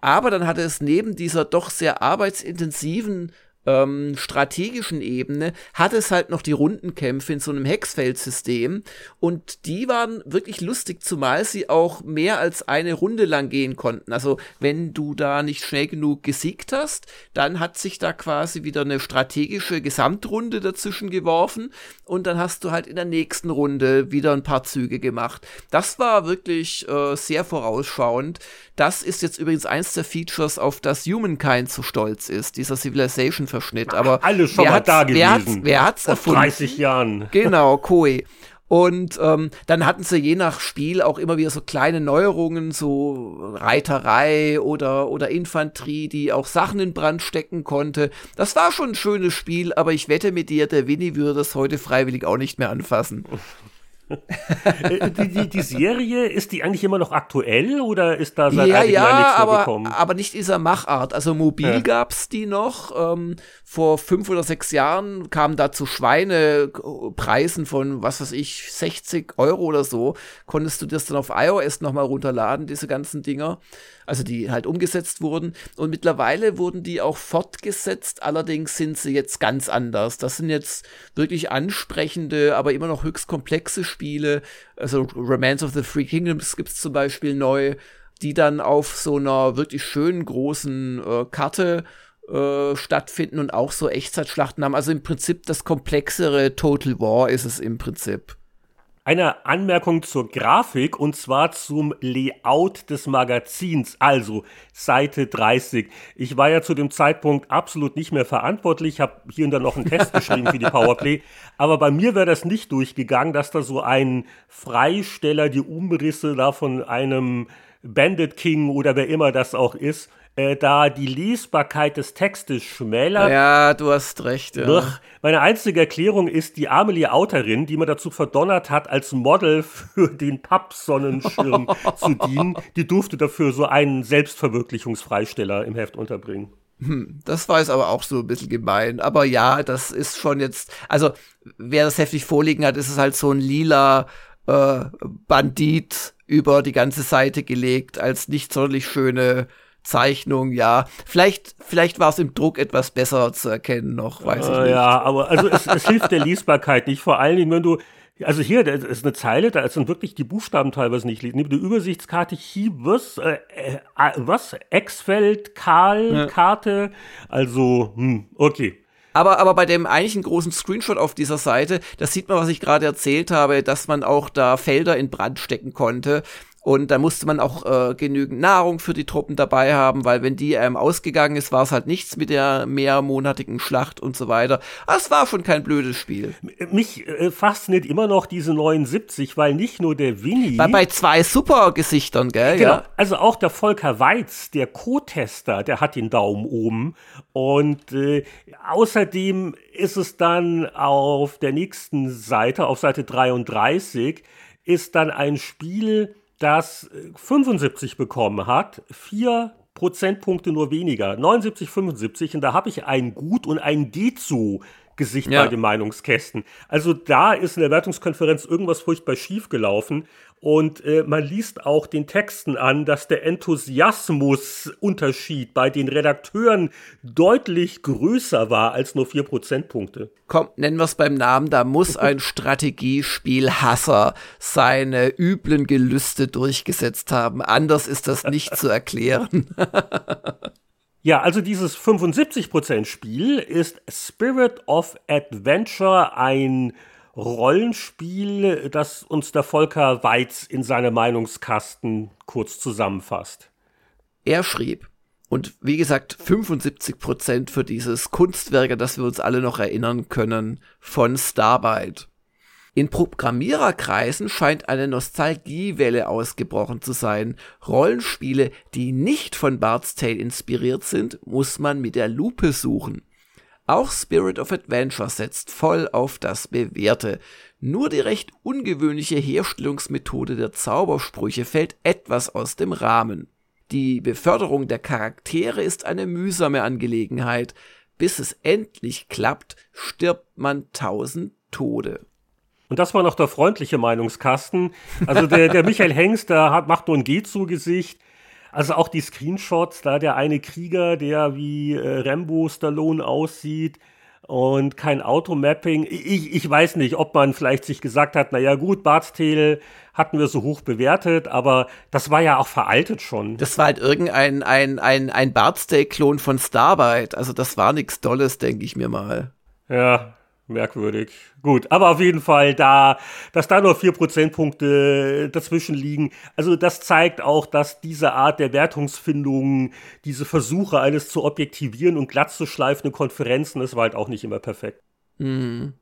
Aber dann hatte es neben dieser doch sehr arbeitsintensiven ähm, strategischen Ebene hat es halt noch die Rundenkämpfe in so einem Hexfeldsystem und die waren wirklich lustig, zumal sie auch mehr als eine Runde lang gehen konnten. Also wenn du da nicht schnell genug gesiegt hast, dann hat sich da quasi wieder eine strategische Gesamtrunde dazwischen geworfen und dann hast du halt in der nächsten Runde wieder ein paar Züge gemacht. Das war wirklich äh, sehr vorausschauend. Das ist jetzt übrigens eins der Features, auf das Humankind so stolz ist, dieser Civilization-Verschnitt. Aber alles schon mal da gewesen. Wer hat's, wer hat's Vor erfunden? 30 Jahren. (laughs) Genau, Koei. Und ähm, dann hatten sie je nach Spiel auch immer wieder so kleine Neuerungen, so Reiterei oder, oder Infanterie, die auch Sachen in Brand stecken konnte. Das war schon ein schönes Spiel, aber ich wette mit dir, der Winnie würde das heute freiwillig auch nicht mehr anfassen. (laughs) Äh, die, die, die, Serie, ist die eigentlich immer noch aktuell oder ist da seit ja, einigen ja, Jahren nichts mehr aber, gekommen? aber nicht dieser Machart. Also mobil ja. gab's die noch. Ähm, vor fünf oder sechs Jahren kamen da zu Schweinepreisen von, was weiß ich, 60 Euro oder so. Konntest du das dann auf iOS nochmal runterladen, diese ganzen Dinger also die halt umgesetzt wurden. Und mittlerweile wurden die auch fortgesetzt, allerdings sind sie jetzt ganz anders. Das sind jetzt wirklich ansprechende, aber immer noch höchst komplexe Spiele. Also Romance of the Three Kingdoms gibt's zum Beispiel neu, die dann auf so einer wirklich schönen großen äh, Karte äh, stattfinden und auch so Echtzeitschlachten haben. Also im Prinzip das komplexere Total War ist es im Prinzip. Eine Anmerkung zur Grafik und zwar zum Layout des Magazins, also Seite 30. Ich war ja zu dem Zeitpunkt absolut nicht mehr verantwortlich, habe hier und da noch einen Test (laughs) geschrieben für die Powerplay, aber bei mir wäre das nicht durchgegangen, dass da so ein Freisteller die Umrisse da von einem Bandit King oder wer immer das auch ist, äh, da die Lesbarkeit des Textes schmälert. Ja, du hast recht. Ja. Doch, meine einzige Erklärung ist die Amelie Outerin, die man dazu verdonnert hat, als Model für den Pappsonnenschirm (laughs) zu dienen. Die durfte dafür so einen Selbstverwirklichungsfreisteller im Heft unterbringen. Hm, das war jetzt aber auch so ein bisschen gemein. Aber ja, das ist schon jetzt, also wer das heftig vorliegen hat, ist es halt so ein lila äh, Bandit über die ganze Seite gelegt, als nicht sonderlich schöne Zeichnung, ja. Vielleicht, vielleicht war es im Druck etwas besser zu erkennen noch, weiß ich nicht. Ja, aber also es, es hilft der Lesbarkeit nicht. Vor allen Dingen, wenn du, also hier, da ist eine Zeile, da sind wirklich die Buchstaben teilweise nicht lesen. Die Übersichtskarte, hier, was, äh, äh, was, Exfeld, Karl, ja. Karte, also, hm, okay. Aber, aber bei dem eigentlichen großen Screenshot auf dieser Seite, das sieht man, was ich gerade erzählt habe, dass man auch da Felder in Brand stecken konnte. Und da musste man auch äh, genügend Nahrung für die Truppen dabei haben, weil wenn die ähm, ausgegangen ist, war es halt nichts mit der mehrmonatigen Schlacht und so weiter. Es war schon kein blödes Spiel. Mich äh, fasziniert immer noch diese 79, weil nicht nur der Winnie. Bei, bei zwei Super-Gesichtern, gell? Genau. Ja. Also auch der Volker Weiz, der Co-Tester, der hat den Daumen oben. Und äh, außerdem ist es dann auf der nächsten Seite, auf Seite 33, ist dann ein Spiel, das 75 bekommen hat, vier Prozentpunkte nur weniger, 79, 75. Und da habe ich ein Gut und ein Gezu Gesicht ja. bei den Meinungskästen. Also da ist in der Wertungskonferenz irgendwas furchtbar schief gelaufen. Und äh, man liest auch den Texten an, dass der Enthusiasmusunterschied bei den Redakteuren deutlich größer war als nur vier Prozentpunkte. Komm, nennen wir es beim Namen, da muss ein (laughs) Strategiespielhasser seine üblen Gelüste durchgesetzt haben. Anders ist das nicht zu erklären. (laughs) Ja, also dieses 75% Spiel ist Spirit of Adventure, ein Rollenspiel, das uns der Volker Weiz in seinem Meinungskasten kurz zusammenfasst. Er schrieb, und wie gesagt, 75 Prozent für dieses Kunstwerk, das wir uns alle noch erinnern können, von Starbite. In Programmiererkreisen scheint eine Nostalgiewelle ausgebrochen zu sein. Rollenspiele, die nicht von Bard's Tale inspiriert sind, muss man mit der Lupe suchen. Auch Spirit of Adventure setzt voll auf das Bewährte. Nur die recht ungewöhnliche Herstellungsmethode der Zaubersprüche fällt etwas aus dem Rahmen. Die Beförderung der Charaktere ist eine mühsame Angelegenheit. Bis es endlich klappt, stirbt man tausend Tode. Und das war noch der freundliche Meinungskasten. Also der, der (laughs) Michael Hengst, der hat, macht nur ein Geh-zu-Gesicht. Also auch die Screenshots, da der eine Krieger, der wie äh, Rambo Stallone aussieht, und kein Automapping. Ich, ich weiß nicht, ob man vielleicht sich gesagt hat, naja gut, Bartstele hatten wir so hoch bewertet, aber das war ja auch veraltet schon. Das war halt irgendein ein, ein, ein Bartstay-Klon von Starbite. Also das war nichts Dolles, denke ich mir mal. Ja, merkwürdig. Gut, aber auf jeden Fall, da, dass da nur vier Prozentpunkte dazwischen liegen, also das zeigt auch, dass diese Art der Wertungsfindung, diese Versuche, alles zu objektivieren und glatt zu schleifende Konferenzen, das war halt auch nicht immer perfekt. Mhm.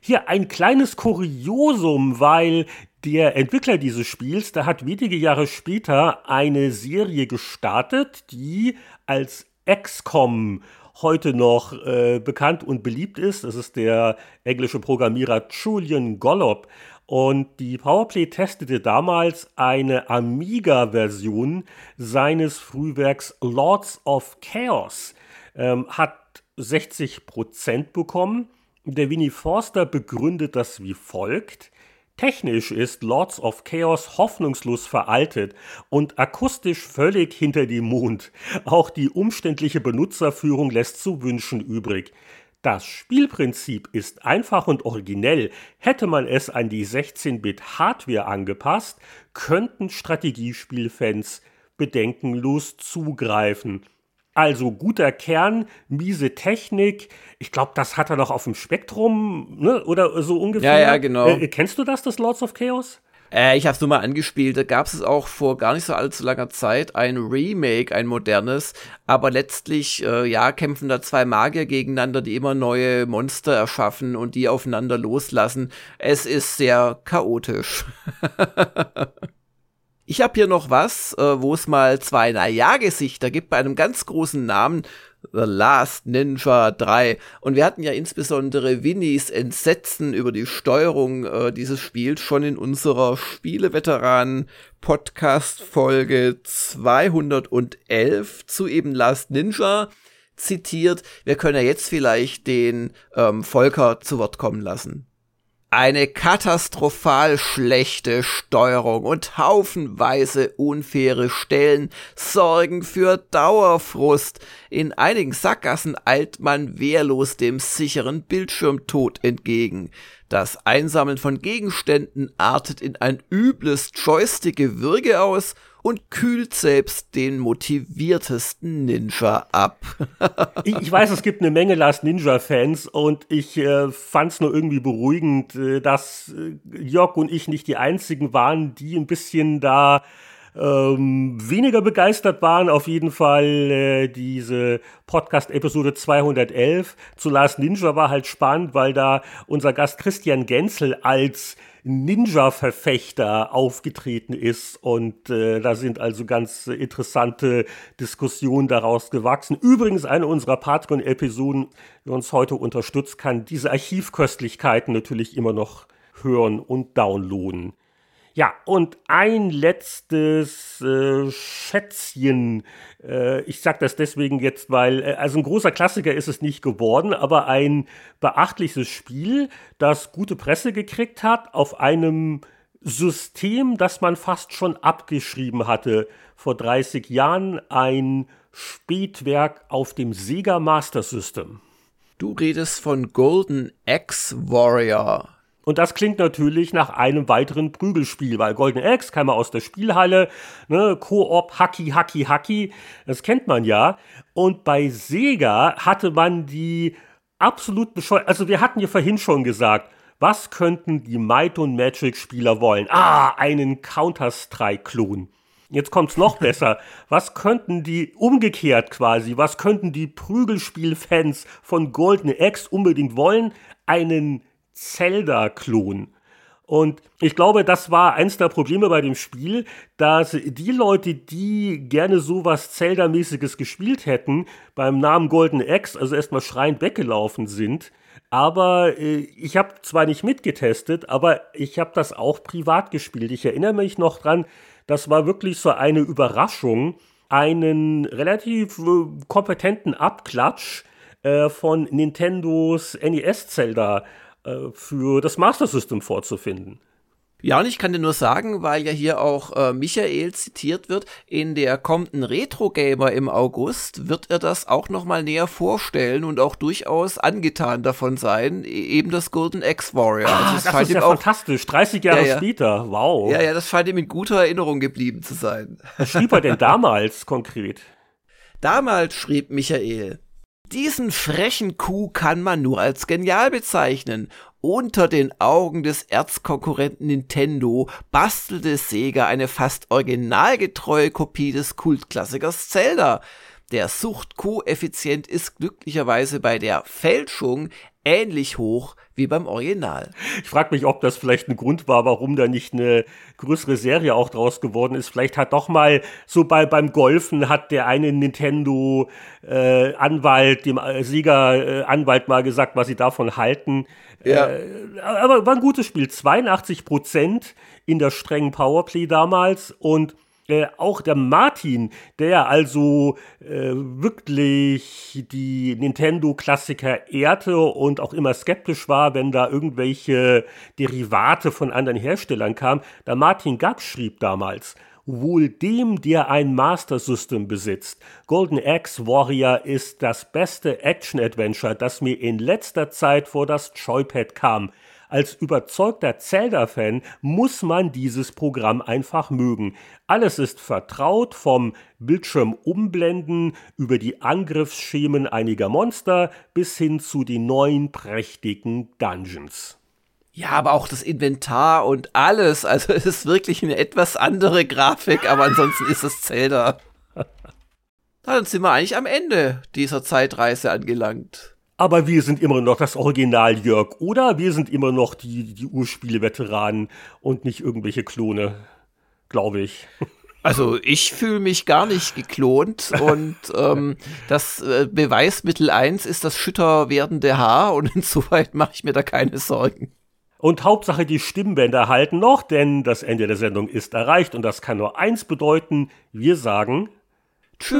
Hier ein kleines Kuriosum, weil der Entwickler dieses Spiels, der hat wenige Jahre später eine Serie gestartet, die als XCOM heute noch äh, bekannt und beliebt ist. Das ist der englische Programmierer Julian Gollop. Und die Powerplay testete damals eine Amiga-Version seines Frühwerks Lords of Chaos. Ähm, hat 60% bekommen. Der Winnie Forster begründet das wie folgt. Technisch ist Lords of Chaos hoffnungslos veraltet und akustisch völlig hinter dem Mond. Auch die umständliche Benutzerführung lässt zu wünschen übrig. Das Spielprinzip ist einfach und originell. Hätte man es an die 16-Bit-Hardware angepasst, könnten Strategiespielfans bedenkenlos zugreifen. Also guter Kern, miese Technik. Ich glaube, das hat er noch auf dem Spektrum, ne? oder so ungefähr. Ja, ja, genau. Äh, kennst du das, das Lords of Chaos? Äh, ich habe es nur mal angespielt. Da gab es auch vor gar nicht so allzu langer Zeit ein Remake, ein modernes. Aber letztlich, äh, ja, kämpfen da zwei Magier gegeneinander, die immer neue Monster erschaffen und die aufeinander loslassen. Es ist sehr chaotisch. (laughs) Ich habe hier noch was, äh, wo es mal zwei Naja-Gesichter gibt bei einem ganz großen Namen, The Last Ninja 3. Und wir hatten ja insbesondere Winnies Entsetzen über die Steuerung äh, dieses Spiels schon in unserer Spieleveteranen-Podcast-Folge 211 zu eben Last Ninja zitiert. Wir können ja jetzt vielleicht den ähm, Volker zu Wort kommen lassen. Eine katastrophal schlechte Steuerung und haufenweise unfaire Stellen sorgen für Dauerfrust. In einigen Sackgassen eilt man wehrlos dem sicheren Bildschirmtod entgegen. Das Einsammeln von Gegenständen artet in ein übles Joystick-Gewürge aus und kühlt selbst den motiviertesten Ninja ab. (laughs) ich, ich, weiß, es gibt eine Menge Last Ninja-Fans und ich äh, fand es nur irgendwie beruhigend, äh, dass äh, Jörg und ich nicht die einzigen waren, die ein bisschen da ähm, weniger begeistert waren. Auf jeden Fall äh, diese Podcast-Episode 211 zu Last Ninja war halt spannend, weil da unser Gast Christian Genzel als Ninja-Verfechter aufgetreten ist. Und äh, da sind also ganz interessante Diskussionen daraus gewachsen. Übrigens eine unserer Patreon-Episoden, die uns heute unterstützt, kann diese Archivköstlichkeiten natürlich immer noch hören und downloaden. Ja, und ein letztes äh, Schätzchen. Äh, ich sage das deswegen jetzt, weil, äh, also ein großer Klassiker ist es nicht geworden, aber ein beachtliches Spiel, das gute Presse gekriegt hat, auf einem System, das man fast schon abgeschrieben hatte vor 30 Jahren, ein Spätwerk auf dem Sega Master System. Du redest von Golden X Warrior. Und das klingt natürlich nach einem weiteren Prügelspiel, weil Golden Axe kam aus der Spielhalle, ne, Koop, Hacky, Hacky, Hacky, das kennt man ja. Und bei Sega hatte man die absolut bescheuert, also wir hatten ja vorhin schon gesagt, was könnten die Might und Magic Spieler wollen? Ah, einen Counter-Strike-Klon. Jetzt kommt's noch (laughs) besser. Was könnten die umgekehrt quasi, was könnten die Prügelspiel-Fans von Golden Axe unbedingt wollen? Einen Zelda-Klon. Und ich glaube, das war eins der Probleme bei dem Spiel, dass die Leute, die gerne sowas Zelda-mäßiges gespielt hätten, beim Namen Golden Axe also erstmal schreiend weggelaufen sind. Aber äh, ich habe zwar nicht mitgetestet, aber ich habe das auch privat gespielt. Ich erinnere mich noch dran, das war wirklich so eine Überraschung, einen relativ äh, kompetenten Abklatsch äh, von Nintendos NES Zelda äh, für das Master System vorzufinden. Ja, und ich kann dir nur sagen, weil ja hier auch äh, Michael zitiert wird, in der kommenden Retro Gamer im August wird er das auch nochmal näher vorstellen und auch durchaus angetan davon sein, e eben das Golden X Warrior. Ah, also das ist ja fantastisch, 30 Jahre ja, ja. später, wow. Ja, ja, das scheint ihm in guter Erinnerung geblieben zu sein. Was schrieb er denn (laughs) damals konkret? Damals schrieb Michael, diesen frechen Kuh kann man nur als genial bezeichnen. Unter den Augen des Erzkonkurrenten Nintendo bastelte Sega eine fast originalgetreue Kopie des Kultklassikers Zelda. Der Suchtkoeffizient ist glücklicherweise bei der Fälschung ähnlich hoch wie beim Original. Ich frage mich, ob das vielleicht ein Grund war, warum da nicht eine größere Serie auch draus geworden ist. Vielleicht hat doch mal so bei beim Golfen hat der eine Nintendo äh, Anwalt dem äh, Sieger äh, Anwalt mal gesagt, was sie davon halten. Ja. Äh, aber war ein gutes Spiel, 82 Prozent in der strengen Powerplay damals und äh, auch der Martin, der also äh, wirklich die Nintendo-Klassiker ehrte und auch immer skeptisch war, wenn da irgendwelche Derivate von anderen Herstellern kamen, der Martin Gack schrieb damals, wohl dem, der ein Master System besitzt. Golden Axe Warrior ist das beste Action-Adventure, das mir in letzter Zeit vor das Joypad kam. Als überzeugter Zelda-Fan muss man dieses Programm einfach mögen. Alles ist vertraut, vom Bildschirm umblenden über die Angriffsschemen einiger Monster bis hin zu den neuen prächtigen Dungeons. Ja, aber auch das Inventar und alles. Also es ist wirklich eine etwas andere Grafik, aber ansonsten ist es Zelda. (laughs) Dann sind wir eigentlich am Ende dieser Zeitreise angelangt. Aber wir sind immer noch das Original Jörg, oder? Wir sind immer noch die, die Urspiele-Veteranen und nicht irgendwelche Klone, glaube ich. (laughs) Also ich fühle mich gar nicht geklont und ähm, das äh, Beweismittel 1 ist das schütter werdende Haar und (laughs) insoweit mache ich mir da keine Sorgen. Und Hauptsache die Stimmbänder halten noch, denn das Ende der Sendung ist erreicht und das kann nur eins bedeuten, wir sagen Tschüss.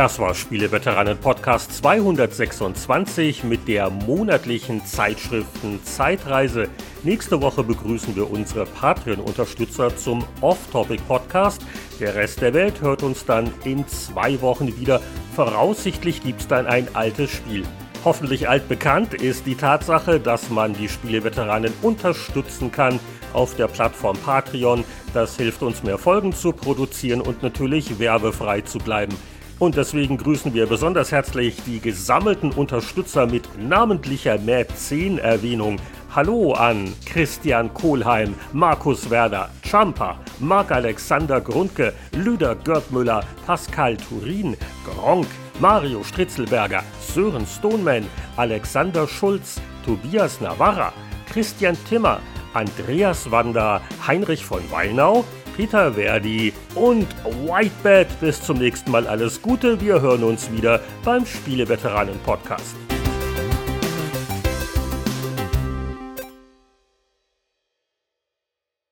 Das war Spieleveteranen Podcast 226 mit der monatlichen Zeitschriften Zeitreise. Nächste Woche begrüßen wir unsere Patreon-Unterstützer zum Off-Topic-Podcast. Der Rest der Welt hört uns dann in zwei Wochen wieder. Voraussichtlich gibt es dann ein altes Spiel. Hoffentlich altbekannt ist die Tatsache, dass man die Spieleveteranen unterstützen kann auf der Plattform Patreon. Das hilft uns mehr Folgen zu produzieren und natürlich werbefrei zu bleiben. Und deswegen grüßen wir besonders herzlich die gesammelten Unterstützer mit namentlicher Mäzen-Erwähnung. Hallo an Christian Kohlheim, Markus Werder, Champa, Marc-Alexander Grundke, Lüder Görtmüller, Pascal Turin, Gronk, Mario Stritzelberger, Sören Stoneman, Alexander Schulz, Tobias Navarra, Christian Timmer, Andreas Wander, Heinrich von Weinau, Peter Verdi und Whitebed. Bis zum nächsten Mal alles Gute. Wir hören uns wieder beim Spieleveteranen Podcast.